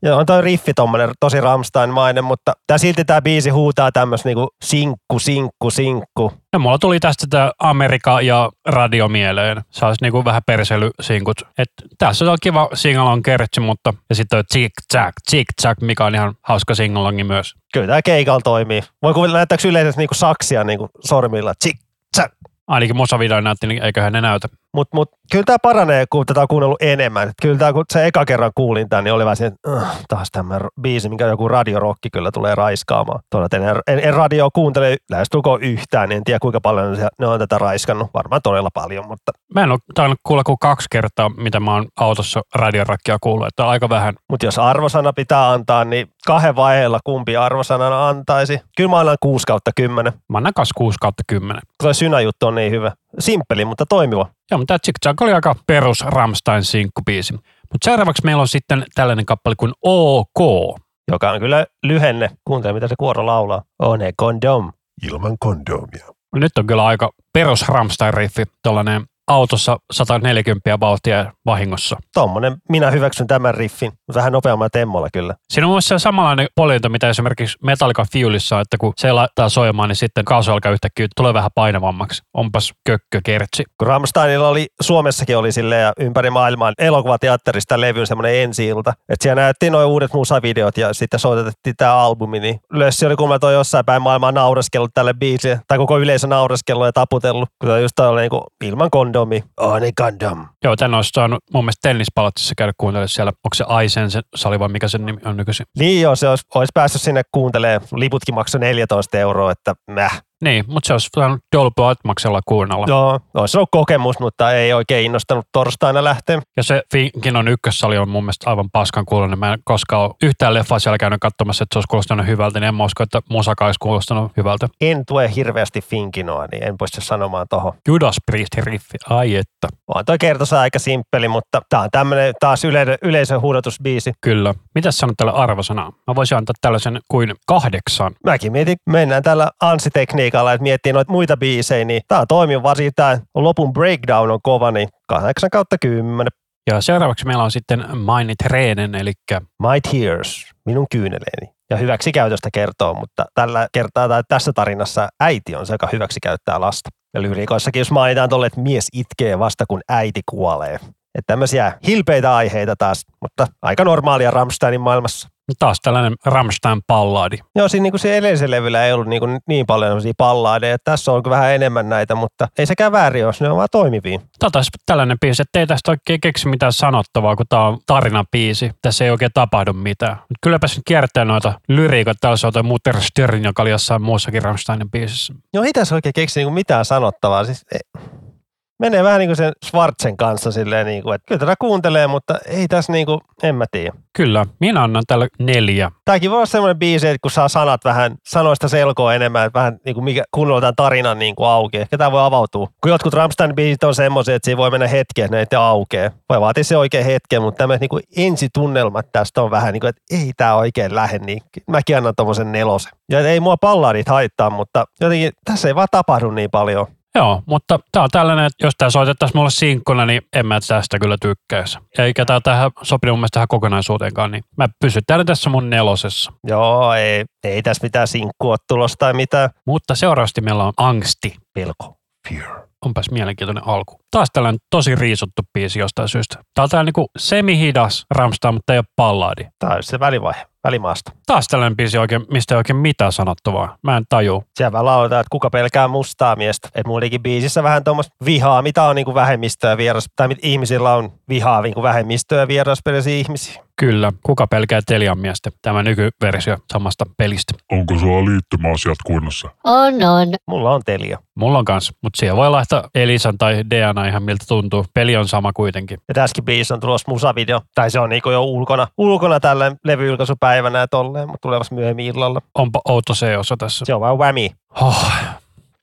ja on toi riffi tommonen tosi Ramstein-mainen, mutta tää silti tää biisi huutaa tämmös niinku sinkku, sinkku, sinkku. Ja mulla tuli tästä tää Amerika ja radio mieleen. Se olisi niinku vähän perselysinkut. Et tässä on kiva singalong kertsi, mutta ja sitten toi Chick Jack, Chick Jack, mikä on ihan hauska singalongi myös. Kyllä tää keikalla toimii. Voi kuvitella, näyttääkö yleensä niinku saksia niinku sormilla. Chick Jack. Ainakin musavideo näytti, niin eiköhän ne näytä. Mutta mut, kyllä tämä paranee, kun tätä on kuunnellut enemmän. Et kyllä tämä, kun se eka kerran kuulin tämän, niin oli vähän että taas tämä biisi, minkä joku radiorokki kyllä tulee raiskaamaan. Tuolla, en, en, en radio kuuntele lähestulkoon yhtään, niin en tiedä kuinka paljon ne on tätä raiskannut. Varmaan todella paljon, mutta... Mä en ole tainnut kuulla kuin kaksi kertaa, mitä mä oon autossa radiorokkia kuullut, että aika vähän. Mutta jos arvosana pitää antaa, niin kahden vaiheella kumpi arvosanan antaisi? Kyllä mä annan 6 kautta 10. Mä annan 6 kautta 10. Tuo synäjuttu on niin hyvä. Simppeli, mutta toimiva. Joo, mutta tämä oli aika perus Ramstein sinkkubiisi. Mutta seuraavaksi meillä on sitten tällainen kappale kuin OK. Joka on kyllä lyhenne. Kuuntele, mitä se kuoro laulaa. One kondom. Ilman kondomia. Nyt on kyllä aika perus Ramstein-riffi, tuollainen autossa 140 vauhtia vahingossa. Tuommoinen, minä hyväksyn tämän riffin, vähän nopeammalla temmolla kyllä. Siinä on myös se samanlainen poljento, mitä esimerkiksi Metallica Fuelissa, että kun se laittaa soimaan, niin sitten kaasu alkaa yhtäkkiä tulee vähän painavammaksi. Onpas kökkö kertsi. Kun Rammsteinilla oli, Suomessakin oli sille ja ympäri maailmaa elokuvateatterista levyn semmoinen ensi ilta. Että siellä näyttiin noin uudet musavideot ja sitten soitettiin tämä albumi, niin Lössi oli kumma toi jossain päin maailmaa naureskellut tälle biisille, tai koko yleisö naureskellut ja taputellut, kun just toi oli niinku ilman kondomi. Oh, niin kondom. Joo, tän olisi saanut mun mielestä tennispalatsissa käydä kuuntelemaan siellä. Onko se Aisen se sali vai mikä sen nimi on nykyisin? Niin joo, se olisi, olisi päässyt sinne kuuntelemaan. Liputkin maksoi 14 euroa, että mäh. Niin, mutta se olisi saanut Dolby Atmoksella kuunnella. Joo, olisi ollut kokemus, mutta ei oikein innostanut torstaina lähteä. Ja se Finkinon ykkössali on mun mielestä aivan paskan kuulonen. Mä en koskaan ole yhtään leffaa siellä käynyt katsomassa, että se olisi kuulostanut hyvältä, niin en mä usko, että musaka olisi kuulostanut hyvältä. En tue hirveästi Finkinoa, niin en pysty sanomaan toho. Judas Priest riffi, ai että. On toi kertosa aika simppeli, mutta tää on tämmönen taas yle, yleisön huudatusbiisi. Kyllä. Mitä sanot tälle arvosanaa? Mä voisin antaa tällaisen kuin kahdeksan. Mäkin mietin, mennään tällä ansitekniikalla, että miettii noita muita biisejä, niin tää on toimiva, varsinkin tää lopun breakdown on kova, niin 8 kautta 10. Ja seuraavaksi meillä on sitten Meine Tränen, eli My tears, minun kyyneleeni. Ja hyväksi käytöstä kertoo, mutta tällä kertaa tai tässä tarinassa äiti on se, joka hyväksi käyttää lasta. Ja lyriikoissakin, jos mainitaan tolle, että mies itkee vasta kun äiti kuolee. Että tämmöisiä hilpeitä aiheita taas, mutta aika normaalia Rammsteinin maailmassa. Taas tällainen Rammstein-palladi. Joo, siinä niin se edellisen levyllä ei ollut niin, kuin niin paljon palladeja. Tässä on vähän enemmän näitä, mutta ei sekään väärin jos ne on vaan toimivia. Tämä on tällainen biisi, että ei tästä oikein keksi mitään sanottavaa, kun tämä on tarinabiisi. Tässä ei oikein tapahdu mitään. Mutta kylläpä sen kiertää noita lyriikoita. Täällä se on Mutter Stern, joka oli jossain muussakin Rammsteinin biisissä. Joo, ei tässä oikein keksi niin mitään sanottavaa. Siis, ei menee vähän niin kuin sen Schwarzen kanssa silleen, niin kuin, että kyllä tätä kuuntelee, mutta ei tässä niin kuin, en mä tiedä. Kyllä, minä annan tälle neljä. Tämäkin voi olla semmoinen biisi, että kun saa sanat vähän, sanoista selkoa enemmän, että vähän niin kuin mikä, kunnolla tämän tarinan niin kuin aukeaa. Ehkä tämä voi avautua. Kun jotkut Rammstein biisit on semmoisia, että siinä voi mennä hetki, että ne ei aukeaa. Voi vaatia se oikein hetken, mutta tämmöiset niin kuin ensitunnelmat tästä on vähän niin kuin, että ei tämä oikein lähde, niin mäkin annan tuommoisen nelosen. Ja ei mua palladit haittaa, mutta jotenkin tässä ei vaan tapahdu niin paljon. Joo, mutta tämä on tällainen, että jos tämä soitettaisiin mulle sinkkuna, niin en mä tästä kyllä tykkäisi. Eikä tämä tähän sopinut mun mielestä tähän kokonaisuuteenkaan, niin mä pysytään tässä mun nelosessa. Joo, ei, ei tässä mitään sinkkua tulosta tai mitään. Mutta seuraavasti meillä on angsti. Pelko. Fear. Onpas mielenkiintoinen alku. Taas tällainen tosi riisuttu biisi jostain syystä. Tämä on tällainen niin semi-hidas Ramstein, mutta ei ole palladi. Tämä on se välivaihe välimaasta. Taas tällainen biisi, oikein, mistä ei oikein mitään sanottavaa. Mä en taju. Siellä lauletaan, että kuka pelkää mustaa miestä. Että muutenkin biisissä vähän tuommoista vihaa, mitä on niin kuin vähemmistöä vieras, tai mit ihmisillä on vihaa niin kuin vähemmistöä vierasperäisiä ihmisiä. Kyllä, kuka pelkää Telian miestä? Tämä nykyversio samasta pelistä. Onko sulla liittymäasiat kunnossa? On, on. Mulla on Telia. Mulla on kans, mutta siellä voi laittaa Elisan tai Deana ihan miltä tuntuu. Peli on sama kuitenkin. Ja tässäkin biisi on tulossa musavideo, tai se on niinku jo ulkona, ulkona tällä levy-julkaisupäivänä ja tolleen, mutta tulevassa myöhemmin illalla. Onpa outo se osa tässä. Se on vaan whammy. Oh.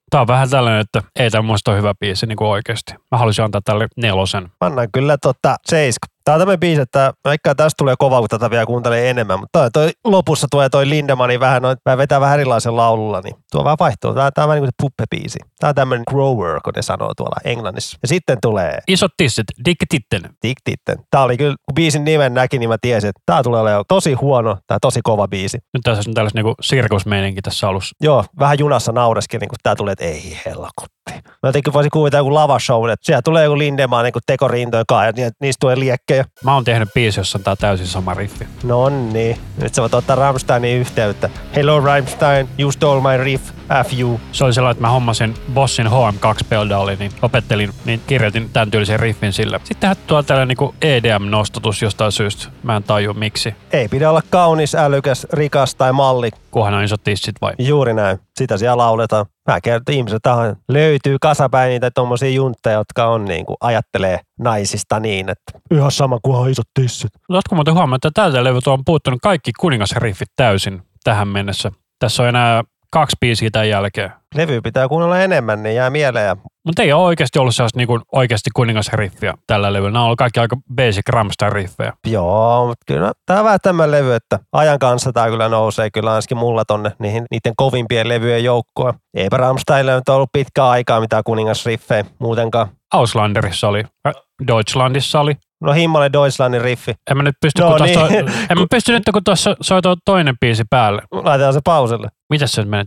Tämä on vähän tällainen, että ei tämä muista hyvä biisi niin kuin oikeasti. Mä haluaisin antaa tälle nelosen. Annan kyllä tota seiska. Tämä on tämmöinen biisi, että vaikka tästä tulee kova, kun tätä vielä kuuntelee enemmän, mutta toi, toi lopussa tulee toi Lindemanin vähän, noin, vähän vetää vähän erilaisen laululla, niin tuo vähän vaihtuu. Tämä, tämä on vähän niin kuin puppebiisi. Tämä on tämmöinen grower, kun ne sanoo tuolla englannissa. Ja sitten tulee... Isot tissit, Dick Titten. Dick Titten. Tämä oli kyllä, kun biisin nimen näki, niin mä tiesin, että tämä tulee olemaan tosi huono, tai tosi kova biisi. Nyt tässä on tällainen niin sirkusmeininki tässä alussa. Joo, vähän junassa naureskelin, kun tämä tulee, että ei helkutti. Mä jotenkin voisin kuvitella joku lavashow, että siellä tulee joku Lindemann niin tekorintojen kanssa ja niistä tulee liekkejä. Mä oon tehnyt biisi, jossa on tää täysin sama riffi. No niin, nyt sä voit ottaa Rammsteinin yhteyttä. Hello Rammstein, you stole my riff. FU. Se oli sellainen, että mä hommasin Bossin HM2 pedali, niin opettelin, niin kirjoitin tämän tyylisen riffin sille. Sittenhän tuo tällainen niinku EDM-nostatus jostain syystä. Mä en taju miksi. Ei pidä olla kaunis, älykäs, rikas tai malli. Kunhan on isot tissit vai? Juuri näin. Sitä siellä lauletaan. Mä kerron, että ihmiset tähän löytyy kasapäin niitä tommosia juntteja, jotka on niin kuin, ajattelee naisista niin, että ihan sama kuin on isot tissit. Oletko muuten huomannut, että tältä levyltä on puuttunut kaikki kuningasriffit täysin tähän mennessä? Tässä on enää kaksi biisiä tämän jälkeen. Levy pitää kuunnella enemmän, niin jää mieleen. Mutta ei ole oikeasti ollut sellaista niin oikeasti kuningasriffiä tällä levyllä. Nämä on ollut kaikki aika basic Rammstein-riffejä. Joo, mutta kyllä tämä on vähän tämmöinen levy, että ajan kanssa tämä kyllä nousee kyllä ainakin mulla tonne niihin, niiden kovimpien levyjen joukkoon. Eipä Rammsteinille nyt ollut pitkää aikaa mitään kuningasriffejä muutenkaan. Auslanderissa oli, äh, Deutschlandissa oli. No Himmale Deutschlandin riffi. En mä nyt pysty, No kun tuossa, niin. en mä pysty nyt, kun tuossa soi tuo toinen biisi päälle. Laitetaan se pauselle. Mitäs se nyt menee?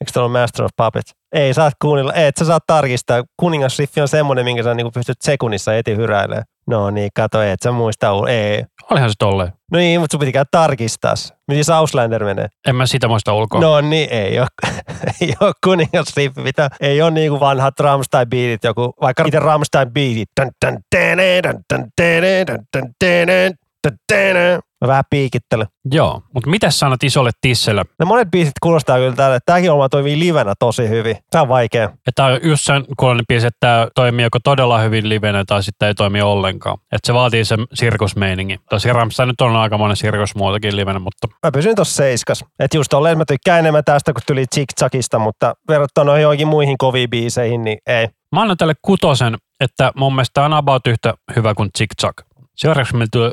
Eikö tuolla ole Master of Puppets? Ei, saat kuunnella. Et sä saat tarkistaa. Kuningasriffi on semmoinen, minkä sä niinku pystyt sekunnissa eti hyräilemään. No niin, kato, et sä muista. Ei. Olihan se tolleen. No niin, mutta sun piti käydä tarkistaa. Mihin se Auslander menee? En mä sitä muista ulkoa. No niin, ei ole, ei ole kuningasriffi, mitä ei ole niinku vanhat Rammstein-biitit, joku, vaikka itse Rammstein-biitit. Dun, dun, tene, dun, dun, tene, dun, dun, tene, dun, tene. Mä vähän piikittelen. Joo, mutta mitä sanot isolle tisselle? No monet biisit kuulostaa kyllä tälle. Tämäkin oma toimii livenä tosi hyvin. Tämä on vaikea. Että on just sen kuulonen biisi, että tämä toimii joko todella hyvin livenä tai sitten ei toimi ollenkaan. Että se vaatii sen sirkusmeiningin. Tosi Rammstein nyt on aika monen sirkusmuotokin livenä, mutta Mä pysyn tuossa seiskas. Et just tolleen mä tykkään enemmän tästä, kun tuli Chick mutta verrattuna noihin joihinkin muihin koviin biiseihin, niin ei. mä annan tälle kutosen, että mun mielestä on about yhtä hyvä kuin Chack. Seuraavaksi meillä tulee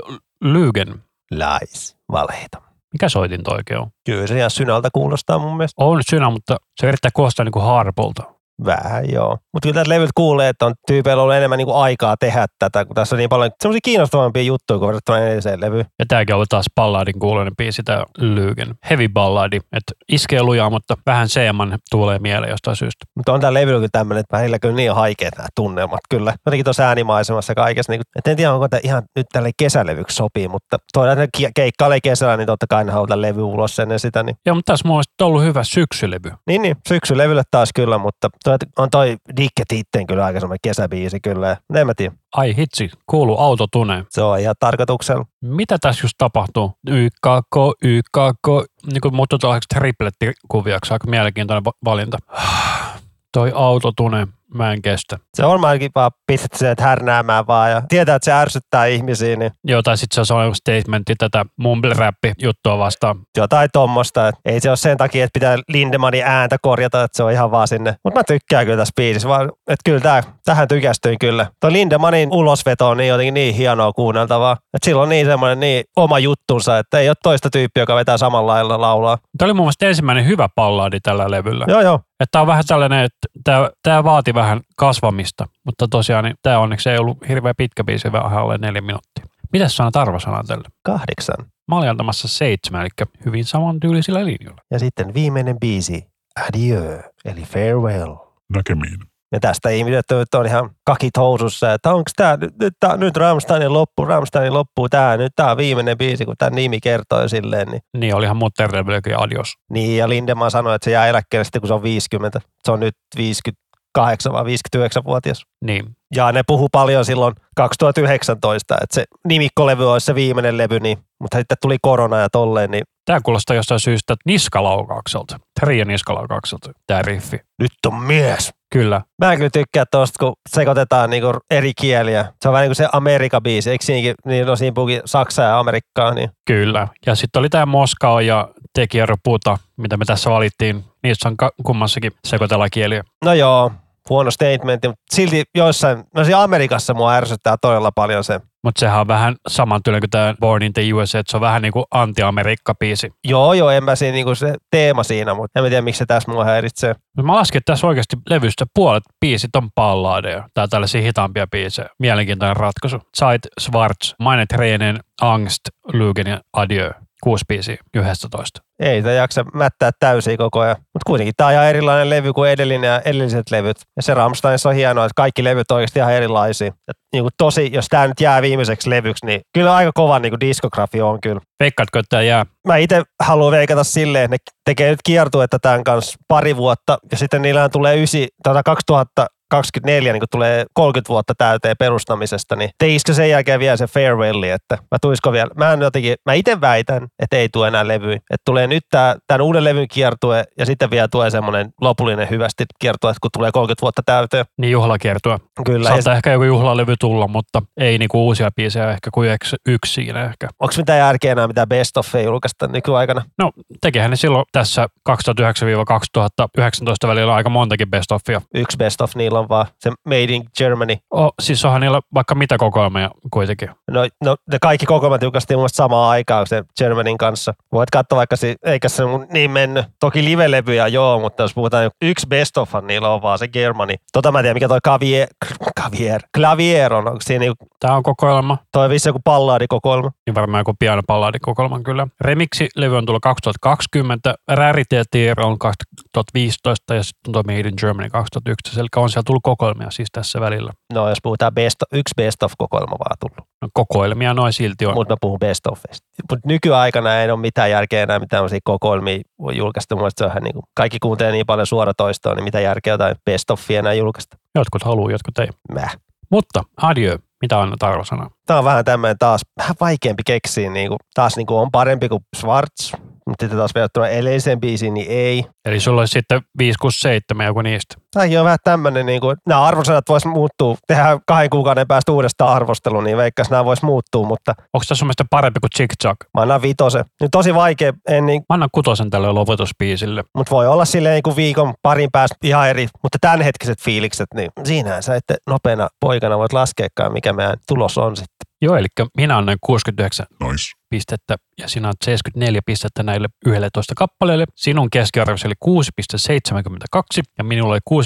Lygen. Lies. Valheita. Mikä soitin oikein on? Kyllä se ihan synältä kuulostaa mun mielestä. On synä, mutta se yrittää kuulostaa niin kuin harpolta. Vähän joo. Mutta kyllä tästä levyltä kuulee, että on tyypeillä ollut enemmän niinku aikaa tehdä tätä, kun tässä on niin paljon semmoisia kiinnostavampia juttuja kuin verrattuna edelliseen levyyn. Ja tääkin on ollut taas balladin kuuloinen biisi, tää Lygen. Heavy balladi, että iskee lujaa, mutta vähän seeman tulee mieleen jostain syystä. Mutta on tää levy kyllä tämmöinen, että välillä kyllä niin haikeet nämä tunnelmat kyllä. Jotenkin tuossa äänimaisemassa kaikessa. Niin, että en tiedä, onko tämä ihan nyt tälle kesälevyksi sopii, mutta toinen että ke- keikka oli kesällä, niin totta kai ne halutaan levy ulos ennen sitä. Niin, Joo, mutta tässä mun on ollut hyvä syksylevy. niin, niin syksylevylle taas kyllä, mutta toi, on toi Dikket itteen kyllä aika semmoinen kesäbiisi kyllä. En mä tiedä, Ai hitsi, kuuluu autotune. se on ihan tarkoituksella. Mitä tässä just tapahtuu? YKK, YKK, niin kuin muuttuu tällaiseksi triplettikuvioksi, aika mielenkiintoinen va- valinta. *sighs* Toi autotune, mä en kestä. Se on ainakin vaan että härnäämään vaan ja tietää, että se ärsyttää ihmisiä, niin Joo, tai sitten se on joku statementti tätä mumble-räppi-juttua vastaan. jotain tommosta. Et ei se ole sen takia, että pitää Lindemanin ääntä korjata, että se on ihan vaan sinne. Mutta mä tykkään kyllä tässä biisissä, vaan että kyllä tää, tähän tykästyin kyllä. Tuo Lindemanin ulosveto on niin jotenkin niin hienoa kuunneltavaa. Että sillä on niin semmoinen niin oma juttunsa, että ei ole toista tyyppiä, joka vetää samalla lailla laulaa. Tämä oli mun mielestä ensimmäinen hyvä palladi tällä levyllä. Joo, joo. Että on vähän tällainen, että tämä, tämä vaati vähän kasvamista, mutta tosiaan niin tämä onneksi ei ollut hirveän pitkä biisi, vähän alle neljä minuuttia. Mitäs sanat arvosana tälle? Kahdeksan. Mä olin antamassa seitsemän, eli hyvin samantyylisillä linjoilla. Ja sitten viimeinen biisi, Adieu, eli Farewell. Näkemiin. Ja tästä ihmiset on- on ihan kakit housussa, että onko tämä nyt, nyt, tää, nyt Rammsteinin loppu, Rammsteinin loppuu tämä, nyt tämä on viimeinen biisi, kun tämä nimi kertoo silleen. Niin, Niin, olihan muut terveydellinen adios. niin ja Lindemann sanoi, että se jää eläkkeelle sitten, kun se on 50. Se on nyt 58 vai 59-vuotias. Niin, Ja ne puhu paljon silloin 2019, että se nimikkolevy olisi se viimeinen levy, niin, mutta sitten tuli korona ja tolleen, niin tämä kuulostaa jostain syystä niskalaukaukselta. Tria niskalaukaukselta, tämä riffi. nyt on mies. Kyllä, Mä kyllä tykkää tosta, kun sekoitetaan niinku eri kieliä. Se on vähän niin kuin se Amerikka-biisi, eikö siinäkin, niin no siinä puhukin Saksa ja Amerikkaa, niin kyllä. Ja sitten oli tämä Moskau ja Tekijäro Puta, mitä me tässä valittiin. Niissä on ka- kummassakin sekoitella kieliä. no joo, huono statementti, mutta silti joissain, no siinä Amerikassa mua ärsyttää todella paljon se. Mutta sehän on vähän saman tyylinen kuin tämä Born in the USA, että se on vähän niin kuin anti-Amerikka-biisi. Joo, joo, en mä siinä niinku se teema siinä, mutta en mä tiedä, miksi se tässä mua häiritsee. Mä laskin, että tässä oikeasti levystä puolet biisit on palladeja tai tällaisia hitaampia biisejä. Mielenkiintoinen ratkaisu. Zeit, Schwarz, Meine Tränen, Angst, Lügen ja Adieu. Kuusi biisiä 11. Ei sitä jaksa mättää täysin koko ajan. Mutta kuitenkin tämä on ihan erilainen levy kuin edellinen ja edelliset levyt. Ja se Rammsteinissa on hienoa, että kaikki levyt on oikeasti ihan erilaisia. Et niin kuin tosi, jos tämä nyt jää viimeiseksi levyksi, niin kyllä aika kova niin kuin diskografia on kyllä. Veikkaatko, että tämä jää? Mä itse haluan veikata silleen, että ne tekee nyt kiertuetta tämän kanssa pari vuotta ja sitten niillähän tulee ysi, tota 2000 24 niin tulee 30 vuotta täyteen perustamisesta, niin teisikö sen jälkeen vielä se farewelli, että mä tuisko vielä, mä en jotenkin, mä itse väitän, että ei tule enää levy, että tulee nyt tää, tämän uuden levyn kiertue ja sitten vielä tulee semmoinen lopullinen hyvästi kiertue, kun tulee 30 vuotta täyteen. Niin juhlakiertua. Kyllä. Saattaa ehkä joku juhlalevy tulla, mutta ei niinku uusia biisejä ehkä kuin yksi, siinä ehkä. Onko mitään järkeä enää mitä best of ei julkaista nykyaikana? No tekehän ne silloin tässä 2009-2019 välillä aika montakin best ofia. Yksi best of niillä on vaan se Made in Germany. Oh, siis onhan niillä vaikka mitä kokoelmia kuitenkin. No, no ne kaikki kokoelmat julkaistiin mun samaan aikaan se Germanin kanssa. Voit katsoa vaikka, si- eikä se mun niin mennyt. Toki live-levyjä joo, mutta jos puhutaan yksi best of niillä on vaan se Germany. Tota mä en tiedä, mikä toi Clavier, Clavier, Clavier on. Onko siinä niinku, Tämä on kokoelma. toi vissi joku palladikokoelma? Niin varmaan joku piano palladikokoelman kyllä. Remixi-levy on tullut 2020, Rarity Tier on 2015 ja sitten tuo Made in Germany 2011. Eli on siellä tullut kokoelmia siis tässä välillä. No jos puhutaan best, yksi best of kokoelma vaan tullut. No, kokoelmia noin silti on. Mutta mä puhun best ofista. Mutta nykyaikana ei ole mitään järkeä enää mitään tämmöisiä kokoelmia voi julkaista. Mun se on niin kuin, kaikki kuuntelee niin paljon suoratoistoa, niin mitä järkeä jotain best ofia enää julkaista. Jotkut haluaa, jotkut ei. Mäh. Mutta adieu. Mitä annat arvosana? Tämä on vähän tämmöinen taas vähän vaikeampi keksiä. Niin kuin, taas niin kuin on parempi kuin Schwarz, mutta sitten taas verrattuna edelliseen biisiin, niin ei. Eli sulla olisi sitten 5, 6, 7 joku niistä. Tai on vähän tämmöinen, niin kuin, nämä arvosanat vois muuttua, tehdään kahden kuukauden päästä uudestaan arvostelu, niin veikkas nämä vois muuttua, mutta Onko tässä sun mielestä parempi kuin Chick Chock? mä annan vitosen. Nyt tosi vaikea, en niin, Mä annan kutosen tälle lopetusbiisille. mutta voi olla silleen niin kuin viikon parin päästä ihan eri, mutta tämänhetkiset fiilikset, niin siinähän sä ette nopeana poikana voit laskeakaan, mikä meidän tulos on sitten. Joo, eli minä annan 69 Nice. Pistettä ja sinä olet 74 pistettä näille 11 kappaleille. Sinun keskiarvosi oli 6,72 ja minulla oli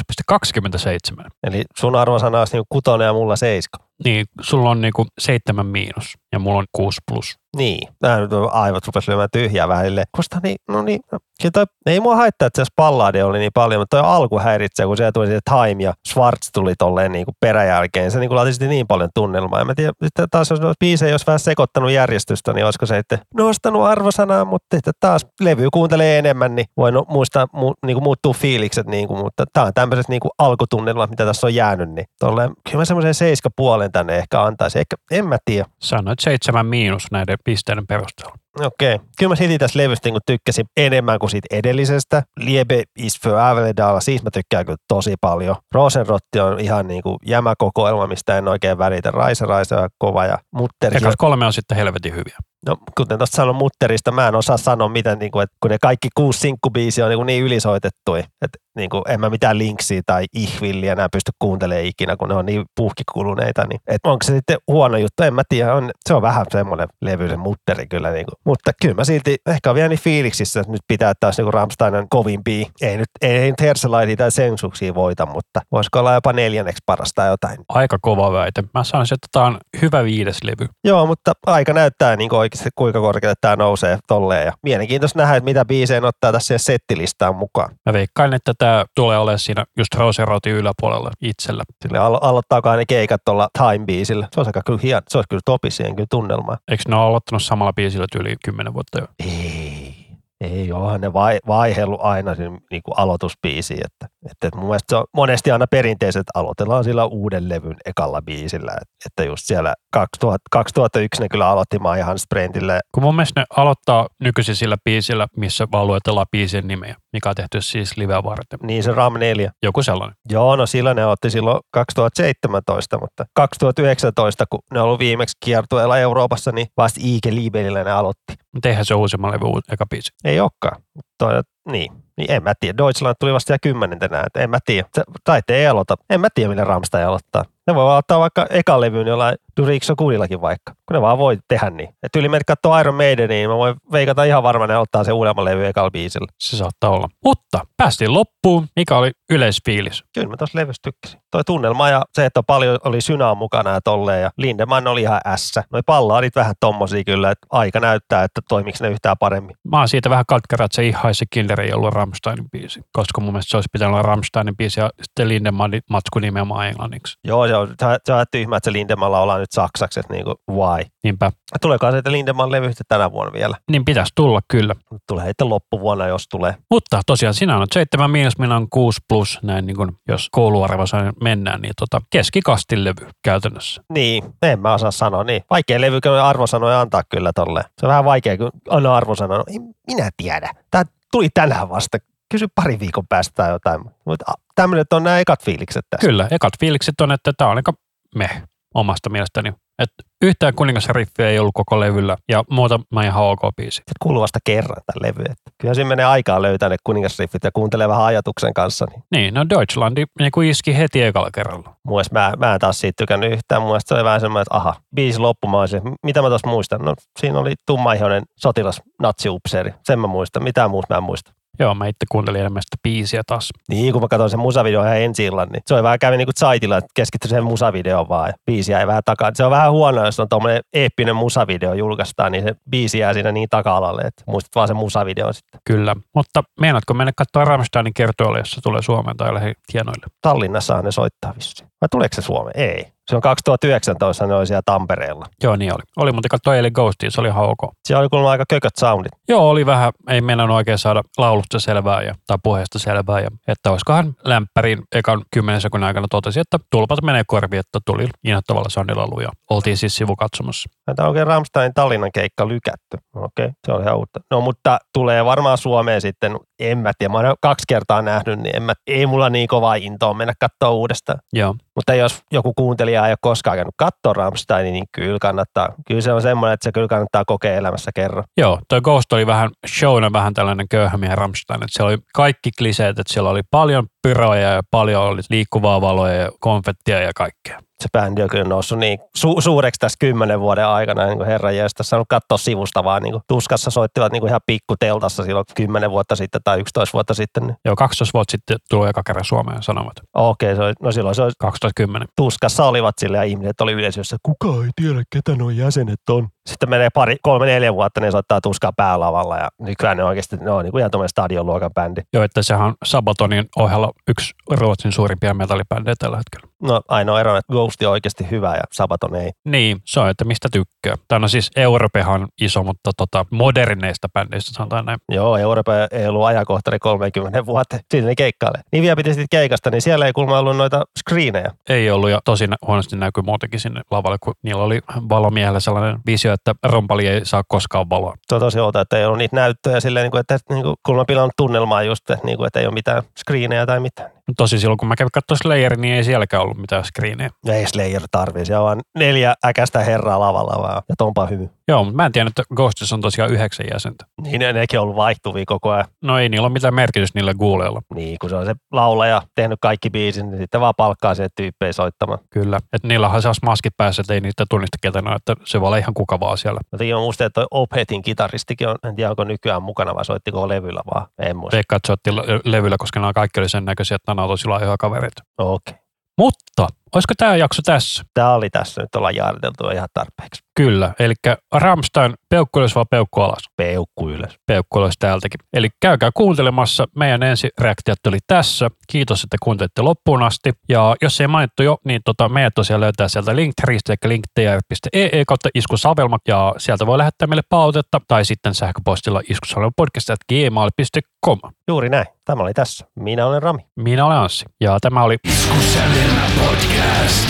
6,27. Eli sun arvosana olisi niin kutonen ja mulla seiska. Niin sulla on niinku 7 miinus ja mulla on 6 plus. Niin, nämä nyt aivot rupes lyömään tyhjää vähän silleen. Kosta niin, no niin, no, kyllä toi, ei mua haittaa, että se Pallade oli niin paljon, mutta toi alku häiritsee, kun siellä tuli se Time ja Schwartz tuli tolleen niin kuin peräjälkeen. Se niin kuin niin paljon tunnelmaa. En mä tiedä, sitten taas jos biisejä olisi vähän sekoittanut järjestystä, niin olisiko se sitten nostanut arvosanaa, mutta sitten taas levy kuuntelee enemmän, niin voi no, muistaa, mu, niin kuin muuttuu fiilikset, niin kuin, mutta tämä on tämmöiset niin kuin alkutunnelmat, mitä tässä on jäänyt, niin tolleen, kyllä mä semmoisen seiska puolen tänne ehkä antaisin. Ehkä, en mä tiedä. Sanoit 7 miinus näiden pisteiden perusteella. Okei. Okay. Kyllä mä silti tästä levystä niin tykkäsin enemmän kuin siitä edellisestä. Liebe is for Aveledala, siitä mä tykkään kyllä tosi paljon. Rosenrotti on ihan niin kuin jämäkokoelma, mistä en oikein välitä. Raisa Raisa on kova ja Mutteri. Ekat kolme on sitten helvetin hyviä. No, kuten tuosta sanon Mutterista, mä en osaa sanoa miten, niin kuin, että kun ne kaikki kuusi sinkkubiisiä on niin, kuin niin ylisoitettuja, että niin kuin, en mä mitään linksiä tai ihvilliä enää pysty kuuntelemaan ikinä, kun ne on niin puhkikuluneita. Niin, et onko se sitten huono juttu? En mä tiedä. On, se on vähän semmoinen levy, se mutteri kyllä. Niin kuin. Mutta kyllä mä silti ehkä on vielä niin fiiliksissä, että nyt pitää taas niin Ramsteinin kovimpia. Ei nyt, ei nyt Herselaitia tai Sensuksia voita, mutta voisiko olla jopa neljänneksi parasta jotain. Aika kova väite. Mä sanoisin, että tämä on hyvä viides levy. Joo, mutta aika näyttää niin oikeasti, kuinka korkealle tämä nousee tolleen. Ja mielenkiintoista nähdä, että mitä biisejä ne ottaa tässä settilistaan mukaan. Mä veikkaan, että tämä tulee olemaan siinä just Roserotin yläpuolella itsellä. Sille alo- aloittaakaan ne keikat tuolla Time-biisillä. Se olisi aika kyllä hieno. Se olisi kyllä topi siihen kyllä tunnelmaan. Eikö ne ole aloittanut samalla biisillä yli 10 vuotta jo? Ei. Ei, onhan ne vai, vaihellut aina siinä niin kuin aloitusbiisiin. Että, että, että mun mielestä se on monesti aina perinteiset, että aloitellaan sillä uuden levyn ekalla biisillä. Että, että just siellä 2000, 2001 ne kyllä aloitti My Hans Sprintille. Kun mun mielestä ne aloittaa nykyisin sillä biisillä, missä vaan luetellaan biisien nimeä, mikä on tehty siis liveä varten. Niin se Ram 4. Joku sellainen. Joo, no sillä ne otti silloin 2017, mutta 2019, kun ne on ollut viimeksi kiertueella Euroopassa, niin vasta Ike Libelillä ne aloitti. Mutta eihän se uusimman levy eka biisi. Ei olekaan. Toi, niin, niin en mä tiedä. Deutschland tuli vasta ja kymmenentenä, että en mä tiedä. Tai ei aloita. En mä tiedä, millä Ramstein aloittaa. Ne voi aloittaa vaikka ekan levyyn jollain Durikso Kudillakin vaikka, kun ne vaan voi tehdä niin. Että yli menet katsoo Iron Maidenia, niin mä voin veikata ihan varmaan, ne ottaa se uudemman levy ekalla biisillä. Se saattaa olla. Mutta päästiin loppuun. Mikä oli yleisfiilis? Kyllä mä tossa levystä tykkäsin. Toi tunnelma ja se, että paljon oli synää mukana ja tolleen ja Lindemann oli ihan ässä. Noi pallaadit vähän tommosia kyllä, että aika näyttää, että toimiks ne yhtään paremmin. Mä oon siitä vähän katkera, että se Ihaise Killer ei ollut Rammsteinin biisi, koska mun mielestä se olisi pitänyt olla Rammsteinin biisi ja sitten Lindemannin matsku nimenomaan englanniksi. Joo, joo, se, on- se on tyhmä, että se Lindemann laulaa nyt saksaksi, että niinku why. Niinpä. Tuleekaan se, että Lindemann levy sitten tänä vuonna vielä. Niin pitäisi tulla kyllä. Tulee sitten loppuvuonna, jos tulee. Mutta tosiaan sinä on 7 miinus, minä on 6 plus, näin niin kuin, jos kouluarvossa mennään, niin tota, keskikastin levy käytännössä. Niin, en mä osaa sanoa niin. Vaikea levy arvosanoja antaa kyllä tolle. Se on vähän vaikea, kun anna arvosanoja. No, ei minä tiedä. Tää tuli tänään vasta. Kysy pari viikon päästä tai jotain. Mutta tämmöiset on nämä ekat fiilikset tässä. Kyllä, ekat fiilikset on, että tämä on aika meh omasta mielestäni. Että yhtään kuningasriffiä ei ollut koko levyllä ja muutama ihan ok biisi. Se kuuluu vasta kerran tämän levy. Että kyllä siinä menee aikaa löytää ne kuningasriffit ja kuuntelee vähän ajatuksen kanssa. Niin Niin, no Deutschlandi niin kuin iski heti ekalla kerralla. mun mä, mä en taas siitä tykännyt yhtään. Mun se oli vähän semmoinen, että aha, biisi loppumaan se. Mitä mä tuossa muistan? No siinä oli tummaihoinen sotilas natsiupseeri. Sen mä muistan. Mitään muuta mä en muista. Joo, mä itse kuuntelin enemmän sitä biisiä taas. Niin, kun mä katsoin sen musavideon ihan ensi illan, niin se oli vähän kävi niin kuin Zaitilla, että keskittyi siihen musavideoon vaan ja biisi jäi vähän takaa. Se on vähän huono, jos on tuommoinen eeppinen musavideo julkaistaan, niin se biisi jää siinä niin taka-alalle, että muistat vaan sen musavideon sitten. Kyllä, mutta meinaatko mennä katsoa Rammsteinin kertoille, jos se tulee Suomeen tai lähi hienoille? Tallinnassa ne soittaa vissiin. Vai tuleeko se Suomeen? Ei. Se on 2019, ne oli siellä Tampereella. Joo, niin oli. Oli muuten katsoa eilen Ghostia, se oli ihan ok. Siellä oli kuulemma aika kököt soundit. Joo, oli vähän, ei mennä oikein saada laulusta selvää ja, tai puheesta selvää. Ja, että olisikohan lämpärin ekan kymmenen sekunnin aikana totesi, että tulpat menee korviin, että tuli inhottavalla soundilaulu ja oltiin siis sivukatsomassa. Tämä on oikein Ramsteinin Tallinnan keikka lykätty. Okei, se on ihan uutta. No mutta tulee varmaan Suomeen sitten, en mä tiedä, mä oon kaksi kertaa nähnyt, niin en mä, ei mulla niin kovaa intoa mennä katsoa uudestaan. Joo, Mutta jos joku kuuntelija ei ole koskaan käynyt katsoa Rammsteinia, niin kyllä kannattaa. Kyllä se on semmoinen, että se kyllä kannattaa kokea elämässä kerran. Joo, toi Ghost oli vähän showna vähän tällainen köyhämiä Rammstein, että siellä oli kaikki kliseet, että siellä oli paljon pyroja ja paljon oli liikkuvaa valoja ja konfettia ja kaikkea. Se bändi on kyllä noussut niin su- suureksi tässä kymmenen vuoden aikana, niin kuin herran jästä saanut katsoa sivusta vaan niin kuin tuskassa soittivat niin kuin ihan pikkuteltassa silloin kymmenen vuotta sitten tai 11 vuotta sitten. Niin. Joo, 12 vuotta sitten tuli eka kerran Suomeen sanomat. Okei, se oli, no silloin se oli 2010. tuskassa olivat sille ja ihmiset oli yleisössä, kuka ei tiedä, ketä nuo jäsenet on. Sitten menee pari, kolme, neljä vuotta, ne soittaa tuskaa päälavalla ja nykyään ne oikeasti, ne on niin kuin ihan tuommoinen stadionluokan bändi. Joo, että sehän on Sabatonin ohella yksi Ruotsin suurimpia metallibändejä tällä hetkellä. No ainoa ero, on, että Ghost on oikeasti hyvä ja Sabaton ei. Niin, se on, että mistä tykkää. Tai no siis Europehan on iso, mutta tota, moderneista bändeistä sanotaan näin. Joo, Euroopan ei ollut ajankohtari 30 vuotta. Siinä ne keikkailee. Niin vielä piti sitten keikasta, niin siellä ei kuulemma ollut noita screenejä. Ei ollut ja tosi huonosti näkyy muutenkin sinne lavalle, kun niillä oli valomiehellä sellainen visio, että rompali ei saa koskaan valoa. Se on tosi outoa, että ei ollut niitä näyttöjä silleen, niin että niin kuulemma pilannut tunnelmaa just, niin että ei ole mitään screenejä tai mitään. Tosi silloin, kun mä kävin katsoa Slayer, niin ei sielläkään ollut mitään screenejä. Ei Slayer tarvii, siellä on vaan neljä äkästä herraa lavalla vaan, ja tompa hymy. Joo, mutta mä en tiedä, että Ghostissa on tosiaan yhdeksän jäsentä. Niin ne, nekin on ollut vaihtuvia koko ajan. No ei niillä ole mitään merkitystä niillä guuleilla. Niin, kun se on se laulaja tehnyt kaikki biisin, niin sitten vaan palkkaa se tyyppejä soittamaan. Kyllä. Että niillä on sellaisia maskit päässä, että ei niitä tunnista ketä ne on, että se voi olla ihan kuka vaan siellä. Jotenkin on muista, että toi Ophetin kitaristikin on, en tiedä onko nykyään mukana vai soittiko levyllä vaan, en muista. Veikkaa, että le- levyllä, koska nämä kaikki oli sen näköisiä, että nämä on tosi laajoja kavereita. Okei. Okay. Mutta olisiko tämä jakso tässä? Tämä oli tässä, nyt ollaan jaariteltu ihan tarpeeksi. Kyllä. Eli Ramstein peukku ylös vai peukku alas? Peukku ylös. Peukku ylös täältäkin. Eli käykää kuuntelemassa. Meidän ensireaktiot oli tässä. Kiitos, että kuuntelitte loppuun asti. Ja jos ei mainittu jo, niin tota, meidät tosiaan löytää sieltä linktreistä, eli linktr.ee kautta iskusavelma. Ja sieltä voi lähettää meille palautetta tai sitten sähköpostilla iskusavelmapodcast.gmail.com. Juuri näin. Tämä oli tässä. Minä olen Rami. Minä olen Anssi ja tämä oli Iskusävelmä podcast.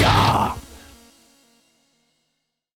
yeah.